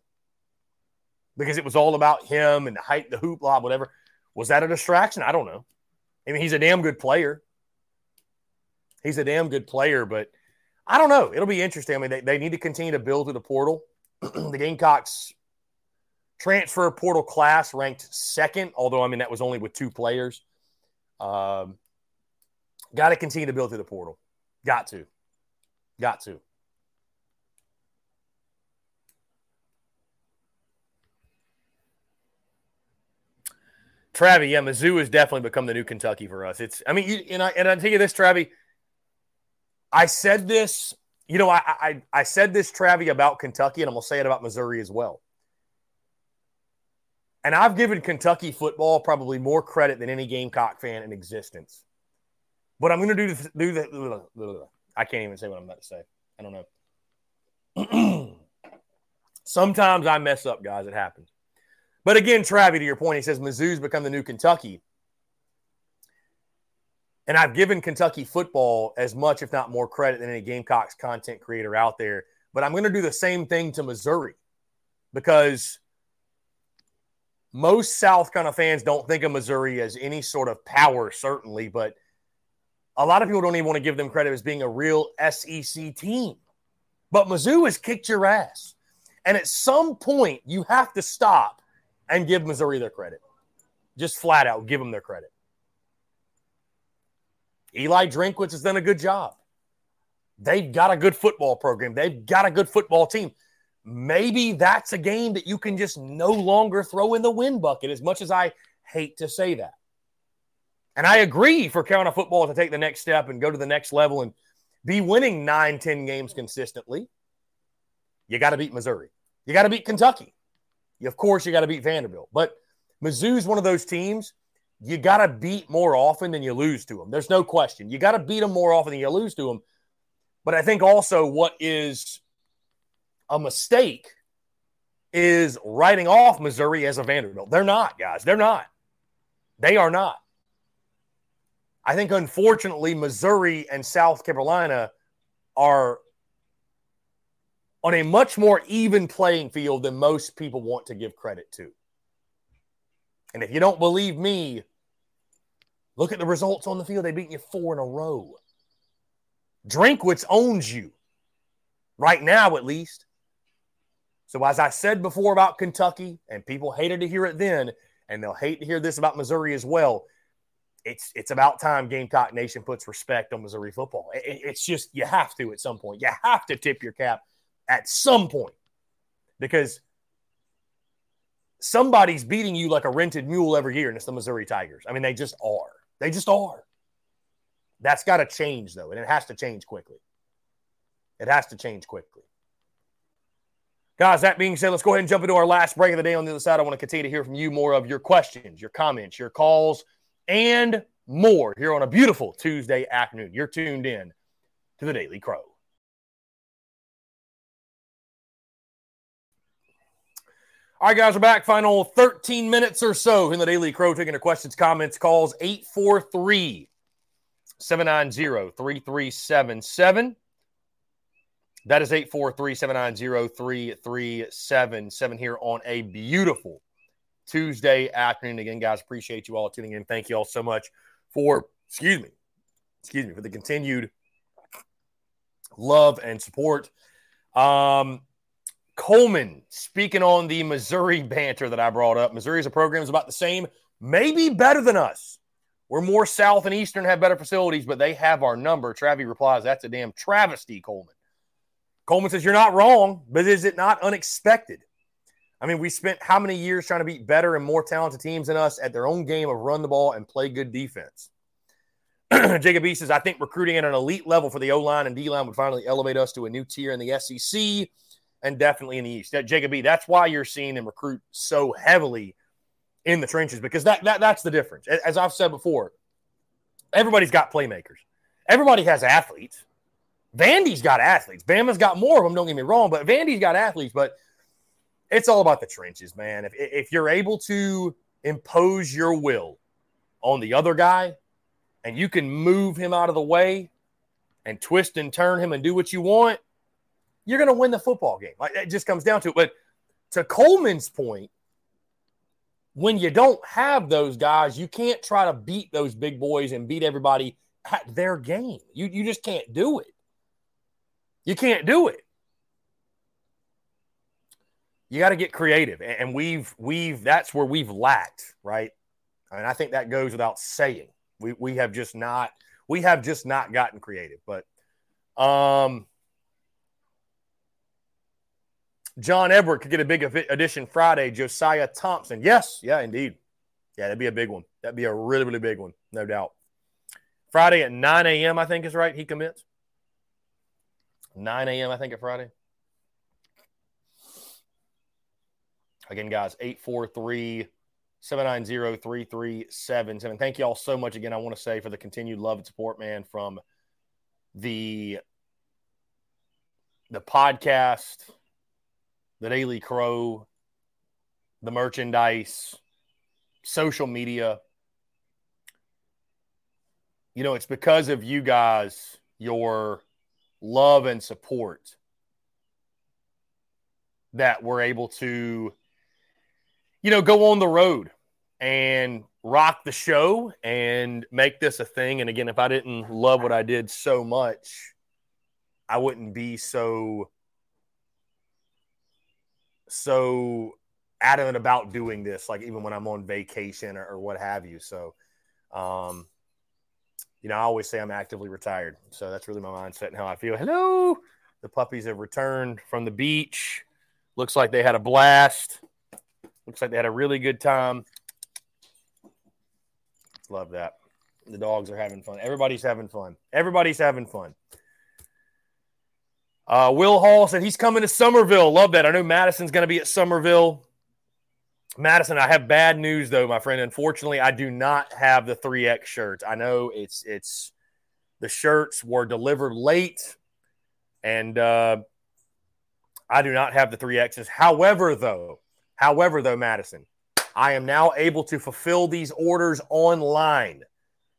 Because it was all about him and the hype, the hoopla, whatever. Was that a distraction? I don't know. I mean, he's a damn good player. He's a damn good player, but I don't know. It'll be interesting. I mean, they, they need to continue to build through the portal. (clears throat) the Gamecocks transfer portal class ranked second, although I mean that was only with two players. Um, got to continue to build through the portal. Got to. Got to. Travi, yeah, Mizzou has definitely become the new Kentucky for us. It's, I mean, you, and I and I tell you this, Travi. I said this, you know, I, I I said this, Travi, about Kentucky, and I'm gonna say it about Missouri as well. And I've given Kentucky football probably more credit than any Gamecock fan in existence. But I'm to do the, do the. I can't even say what I'm about to say. I don't know. (clears throat) Sometimes I mess up, guys. It happens. But again, Travi, to your point, he says Mizzou's become the new Kentucky. And I've given Kentucky football as much, if not more, credit than any Gamecocks content creator out there. But I'm going to do the same thing to Missouri because most South kind of fans don't think of Missouri as any sort of power, certainly, but a lot of people don't even want to give them credit as being a real SEC team. But Mizzou has kicked your ass. And at some point, you have to stop and give Missouri their credit. Just flat out give them their credit. Eli Drinkwitz has done a good job. They've got a good football program. They've got a good football team maybe that's a game that you can just no longer throw in the win bucket, as much as I hate to say that. And I agree for Carolina football to take the next step and go to the next level and be winning nine, 10 games consistently. You got to beat Missouri. You got to beat Kentucky. Of course, you got to beat Vanderbilt. But Mizzou's one of those teams you got to beat more often than you lose to them. There's no question. You got to beat them more often than you lose to them. But I think also what is a mistake is writing off Missouri as a Vanderbilt. They're not, guys. They're not. They are not. I think, unfortunately, Missouri and South Carolina are on a much more even playing field than most people want to give credit to. And if you don't believe me, look at the results on the field. They beat you four in a row. Drinkwitz owns you right now, at least. So, as I said before about Kentucky, and people hated to hear it then, and they'll hate to hear this about Missouri as well. It's it's about time Gamecock Nation puts respect on Missouri football. It, it's just you have to at some point. You have to tip your cap at some point because somebody's beating you like a rented mule every year, and it's the Missouri Tigers. I mean, they just are. They just are. That's got to change though, and it has to change quickly. It has to change quickly. Guys, that being said, let's go ahead and jump into our last break of the day. On the other side, I want to continue to hear from you more of your questions, your comments, your calls, and more here on a beautiful Tuesday afternoon. You're tuned in to the Daily Crow. All right, guys, we're back. Final 13 minutes or so in the Daily Crow, taking your questions, comments, calls 843 790 3377. That is 843-790-3377 here on a beautiful Tuesday afternoon. Again, guys, appreciate you all tuning in. Thank you all so much for, excuse me, excuse me, for the continued love and support. Um, Coleman, speaking on the Missouri banter that I brought up, Missouri's a program is about the same, maybe better than us. We're more south and eastern, have better facilities, but they have our number. Travi replies, that's a damn travesty, Coleman. Coleman says, You're not wrong, but is it not unexpected? I mean, we spent how many years trying to beat better and more talented teams than us at their own game of run the ball and play good defense? (clears throat) Jacob E says, I think recruiting at an elite level for the O line and D line would finally elevate us to a new tier in the SEC and definitely in the East. That, Jacob E, that's why you're seeing them recruit so heavily in the trenches because that, that that's the difference. As I've said before, everybody's got playmakers, everybody has athletes. Vandy's got athletes. Bama's got more of them. Don't get me wrong, but Vandy's got athletes. But it's all about the trenches, man. If if you're able to impose your will on the other guy, and you can move him out of the way and twist and turn him and do what you want, you're going to win the football game. Like it just comes down to it. But to Coleman's point, when you don't have those guys, you can't try to beat those big boys and beat everybody at their game. You you just can't do it. You can't do it. You got to get creative, and we've we've that's where we've lacked, right? I mean, I think that goes without saying. We we have just not we have just not gotten creative. But um, John Edward could get a big addition Friday. Josiah Thompson, yes, yeah, indeed, yeah, that'd be a big one. That'd be a really really big one, no doubt. Friday at 9 a.m. I think is right. He commits. 9 a.m. I think at Friday. Again, guys, 843 790 3377. Thank you all so much again. I want to say for the continued love and support, man, from the the podcast, the Daily Crow, the merchandise, social media. You know, it's because of you guys, your love and support, that we're able to you know, go on the road and rock the show and make this a thing. And again, if I didn't love what I did so much, I wouldn't be so so adamant about doing this, like even when I'm on vacation or, or what have you. So, um, you know, I always say I'm actively retired. So that's really my mindset and how I feel. Hello. The puppies have returned from the beach. Looks like they had a blast. Looks like they had a really good time. Love that. The dogs are having fun. Everybody's having fun. Everybody's having fun. Uh, Will Hall said he's coming to Summerville. Love that. I know Madison's going to be at Summerville. Madison, I have bad news though, my friend. Unfortunately, I do not have the 3X shirts. I know it's it's the shirts were delivered late, and uh, I do not have the 3Xs. However, though, However, though, Madison, I am now able to fulfill these orders online.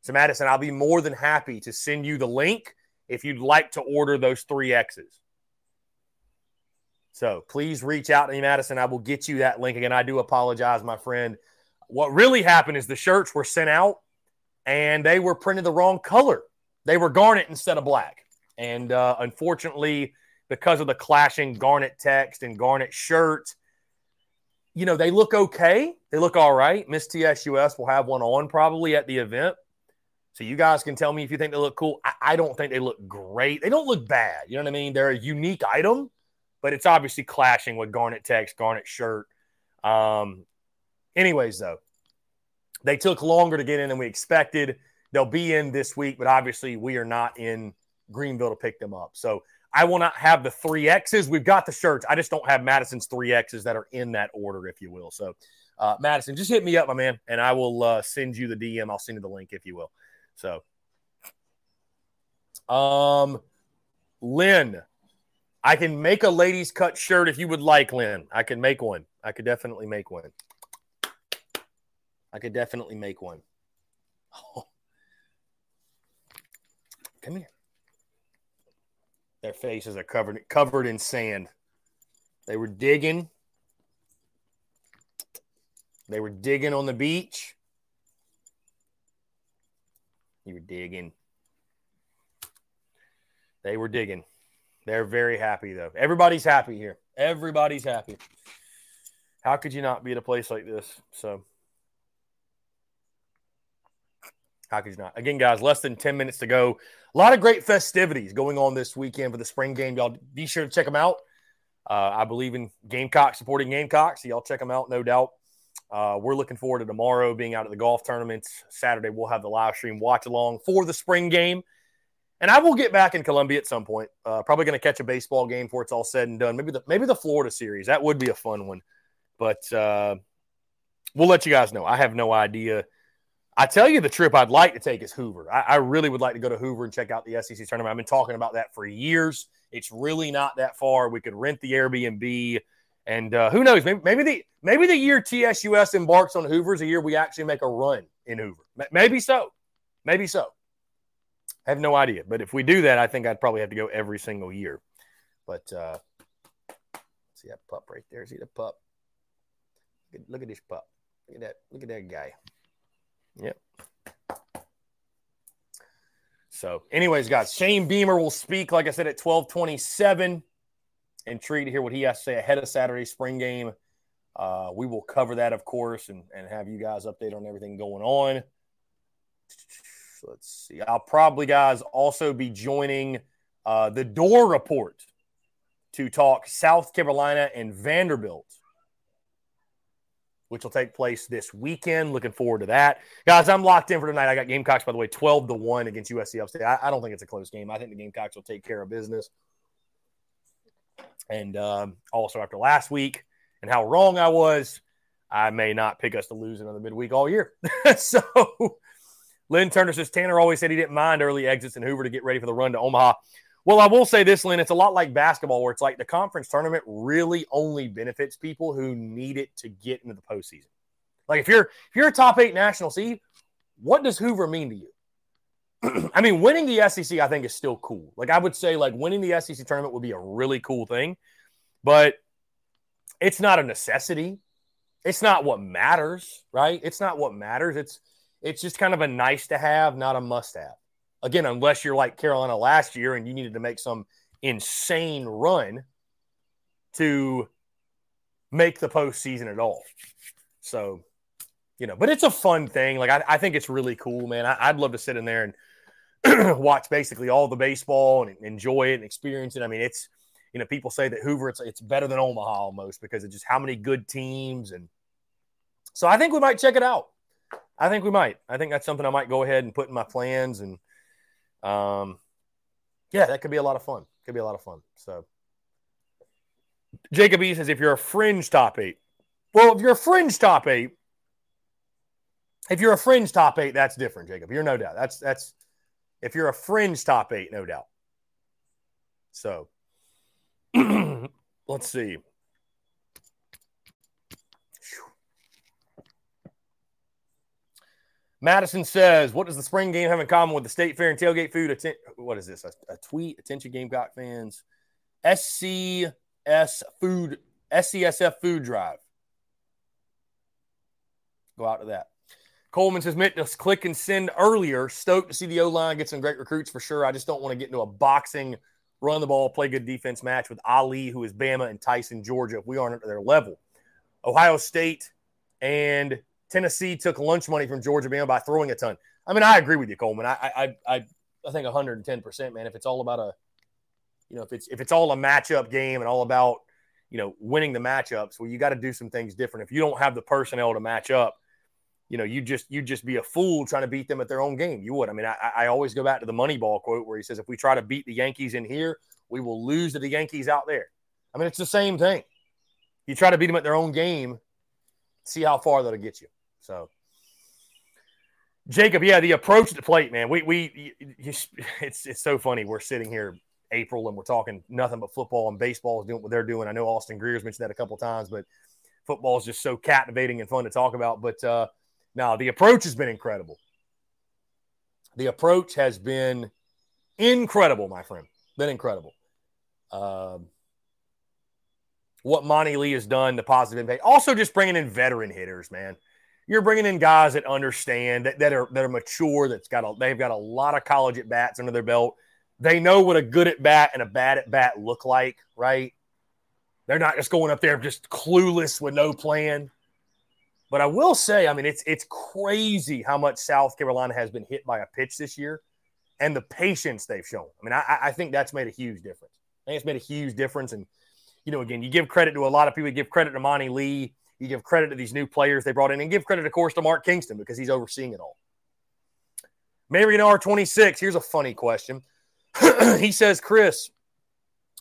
So, Madison, I'll be more than happy to send you the link if you'd like to order those three X's. So please reach out to me, Madison. I will get you that link again. I do apologize, my friend. What really happened is the shirts were sent out and they were printed the wrong color. They were garnet instead of black. And uh, unfortunately, because of the clashing garnet text and garnet shirt, you know, they look okay. They look all right. Miss TSUS will have one on probably at the event. So you guys can tell me if you think they look cool. I, I, don't think they look great. They don't look bad. You know what I mean? They're a unique item, but it's obviously clashing with Garnet text, Garnet shirt. Um, anyways, though, they took longer to get in than we expected. They'll be in this week, but obviously we are not in Greenville to pick them up. So I will not have the three X's. We've got the shirts. I just don't have Madison's three X's that are in that order, if you will. So, uh, Madison, just hit me up, my man, and I will uh, send you the DM. I'll send you the link, if you will. So, um, Lynn, I can make a ladies' cut shirt if you would like, Lynn. I can make one. I could definitely make one. I could definitely make one. Oh. (laughs) Come here. Their faces are covered covered in sand. They were digging. They were digging on the beach. You were digging. They were digging. They're very happy though. Everybody's happy here. Everybody's happy. How could you not be at a place like this? So how could you not? Again, guys, less than 10 minutes to go. A lot of great festivities going on this weekend for the spring game. Y'all be sure to check them out. Uh, I believe in Gamecock supporting Gamecocks. So y'all check them out, no doubt. Uh, we're looking forward to tomorrow being out at the golf tournaments. Saturday, we'll have the live stream watch along for the spring game. And I will get back in Columbia at some point. Uh, probably going to catch a baseball game before it's all said and done. Maybe the maybe the Florida series. That would be a fun one. But uh, we'll let you guys know. I have no idea. I tell you, the trip I'd like to take is Hoover. I, I, really would like to go to Hoover and check out the SEC tournament. I've been talking about that for years. It's really not that far. We could rent the Airbnb, and uh, who knows? Maybe, maybe the maybe the year TSUS embarks on Hoover's a year we actually make a run in Hoover. Maybe so. Maybe so. I have no idea. But if we do that, I think I'd probably have to go every single year. But uh, see that pup right there. See the pup? Look at, look at this pup. Look at that. Look at that guy. Yep. So, anyways, guys, Shane Beamer will speak, like I said, at 1227. Intrigued to hear what he has to say ahead of Saturday's spring game. Uh, we will cover that, of course, and, and have you guys update on everything going on. Let's see. I'll probably, guys, also be joining uh, the Door Report to talk South Carolina and Vanderbilt which will take place this weekend. Looking forward to that. Guys, I'm locked in for tonight. I got Gamecocks, by the way, 12 to 1 against USC Upstate. I, I don't think it's a close game. I think the Gamecocks will take care of business. And um, also, after last week and how wrong I was, I may not pick us to lose another midweek all year. (laughs) so, Lynn Turner says Tanner always said he didn't mind early exits in Hoover to get ready for the run to Omaha. Well, I will say this, Lynn. It's a lot like basketball, where it's like the conference tournament really only benefits people who need it to get into the postseason. Like if you're if you're a top eight national seed, what does Hoover mean to you? I mean, winning the SEC, I think, is still cool. Like I would say, like winning the SEC tournament would be a really cool thing, but it's not a necessity. It's not what matters, right? It's not what matters. It's it's just kind of a nice to have, not a must have. Again, unless you're like Carolina last year and you needed to make some insane run to make the postseason at all. So, you know, but it's a fun thing. Like, I, I think it's really cool, man. I, would love to sit in there and (clears throat) watch basically all the baseball and enjoy it and experience it. I mean, it's, you know, people say that Hoover, it's, it's better than Omaha almost because of just how many good teams. And so I think we might check it out. I think we might. I think that's something I might go ahead and put in my plans and um, yeah, that could be a lot of fun. Could be a lot of fun. So, Jacob E says, if you're a fringe top eight, well, if you're a fringe top eight, if you're a fringe top eight, that's different, Jacob. You're no doubt. That's that's if you're a fringe top eight, no doubt. So, (clears throat) let's see. Madison says, "What does the spring game have in common with the state fair and tailgate food?" Atten- what is this? A, a, tweet. Attention, Gamecock fans. SCS food. SCSF food drive. Go out to that. Coleman says, "Mitt, just click and send earlier. Stoked to see the O line get some great recruits for sure. I just don't want to get into a boxing, run the ball, play good defense match with Ali, who is Bama, and Tyson, Georgia. If we aren't at their level, Ohio State and." Tennessee took lunch money from Georgia Bama by throwing a ton. I mean, I agree with you, Coleman. I I I, I think 110 percent, man. If it's all about a, you know, if it's if it's all a matchup game and all about you know winning the matchups, well, you got to do some things different. If you don't have the personnel to match up, you know, you just you just be a fool trying to beat them at their own game. You would. I mean, I, I always go back to the Moneyball quote where he says, "If we try to beat the Yankees in here, we will lose to the Yankees out there." I mean, it's the same thing. You try to beat them at their own game, see how far that'll get you. So, Jacob, yeah, the approach to the plate, man. We we (laughs) it's it's so funny. We're sitting here April and we're talking nothing but football and baseball is doing what they're doing. I know Austin Greer's mentioned that a couple times, but football is just so captivating and fun to talk about. But uh, now the approach has been incredible. The approach has been incredible, my friend. Been incredible. Um, what Monte Lee has done, the positive impact. Also, just bringing in veteran hitters, man you're bringing in guys that understand that, that are that are mature. That's got a they've got a lot of college at bats under their belt. They know what a good at bat and a bad at bat look like, right? They're not just going up there just clueless with no plan. But I will say, I mean, it's it's crazy how much South Carolina has been hit by a pitch this year, and the patience they've shown. I mean, I, I think that's made a huge difference. I think it's made a huge difference. And you know, again, you give credit to a lot of people. You give credit to Monte Lee You give credit to these new players they brought in, and give credit, of course, to Mark Kingston because he's overseeing it all. Marion R26, here's a funny question. (clears throat) he says, Chris,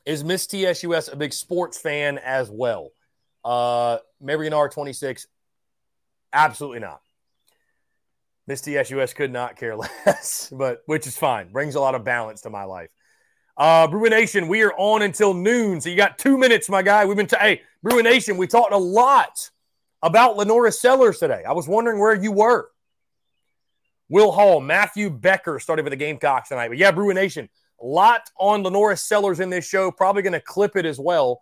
is Miss TSUS a big sports fan as well? Uh, Marion R26, absolutely not. Miss TSUS could not care (laughs) less, but which is fine. Brings a lot of balance to my life. Uh, Bruin Nation, we are on until noon, so you got two minutes, my guy. We've been t- hey Bruin Nation, we talked a lot about LaNorris Sellers today. I was wondering where you were. Will Hall, Matthew Becker started with the Gamecocks tonight, but yeah, Bruin Nation, a lot on LaNorris Sellers in this show. Probably going to clip it as well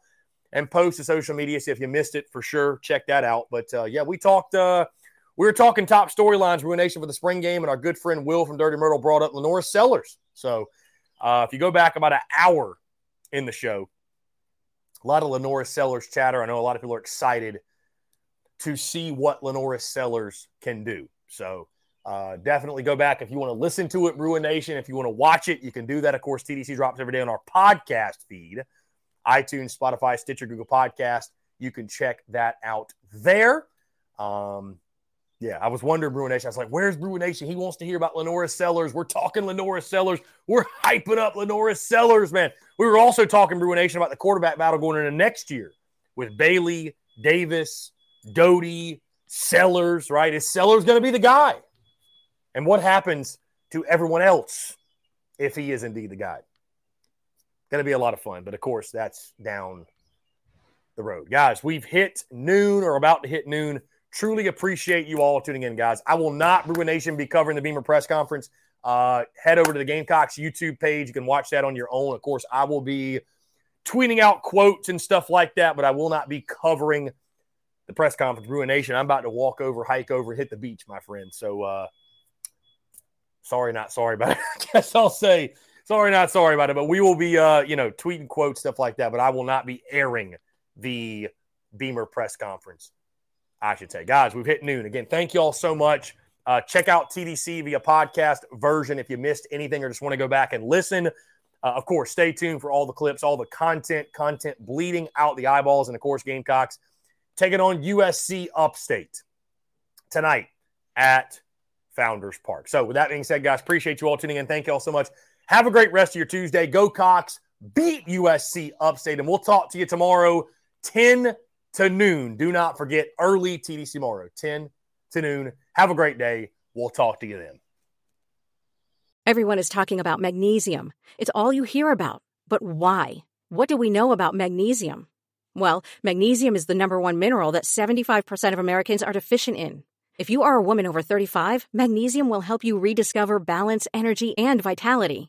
and post to social media. So if you missed it, for sure, check that out. But uh, yeah, we talked. Uh, we were talking top storylines, ruination for the spring game, and our good friend Will from Dirty Myrtle brought up LaNorris Sellers. So uh, if you go back about an hour in the show, a lot of LaNorris Sellers chatter. I know a lot of people are excited to see what LaNorris Sellers can do. So uh, definitely go back if you want to listen to it, Ruination. If you want to watch it, you can do that. Of course, TDC drops every day on our podcast feed iTunes, Spotify, Stitcher, Google Podcast. You can check that out there. Um, yeah, I was wondering, Bruin Nation. I was like, where's Bruin Nation? He wants to hear about LaNorris Sellers. We're talking LaNorris Sellers. We're hyping up LaNorris Sellers, man. We were also talking, Bruin Nation, about the quarterback battle going into next year with Bailey, Davis, Doty, Sellers, right? Is Sellers going to be the guy? And what happens to everyone else if he is indeed the guy? Going to be a lot of fun. But of course, that's down the road. Guys, we've hit noon or about to hit noon. Truly appreciate you all tuning in, guys. I will not, Bruin Nation, be covering the Beamer press conference. Uh, head over to the Gamecocks YouTube page. You can watch that on your own. Of course, I will be tweeting out quotes and stuff like that, but I will not be covering the press conference. Bruin Nation, I'm about to walk over, hike over, hit the beach, my friend. So, uh, sorry, not sorry but. (laughs) I guess I'll say sorry, not sorry about it. But we will be, uh, you know, tweeting quotes, stuff like that. But I will not be airing the Beamer press conference. I should say. Guys, we've hit noon. Again, thank you all so much. Uh, check out TDC via podcast version if you missed anything or just want to go back and listen. Uh, of course, stay tuned for all the clips, all the content, content bleeding out the eyeballs. And of course, Gamecocks taking on USC Upstate tonight at Founders Park. So, with that being said, guys, appreciate you all tuning in. Thank you all so much. Have a great rest of your Tuesday. Go Cocks, beat USC Upstate, and we'll talk to you tomorrow, 10 to noon. Do not forget early TDC tomorrow, 10 to noon. Have a great day. We'll talk to you then. Everyone is talking about magnesium. It's all you hear about. But why? What do we know about magnesium? Well, magnesium is the number one mineral that 75% of Americans are deficient in. If you are a woman over 35, magnesium will help you rediscover balance, energy, and vitality.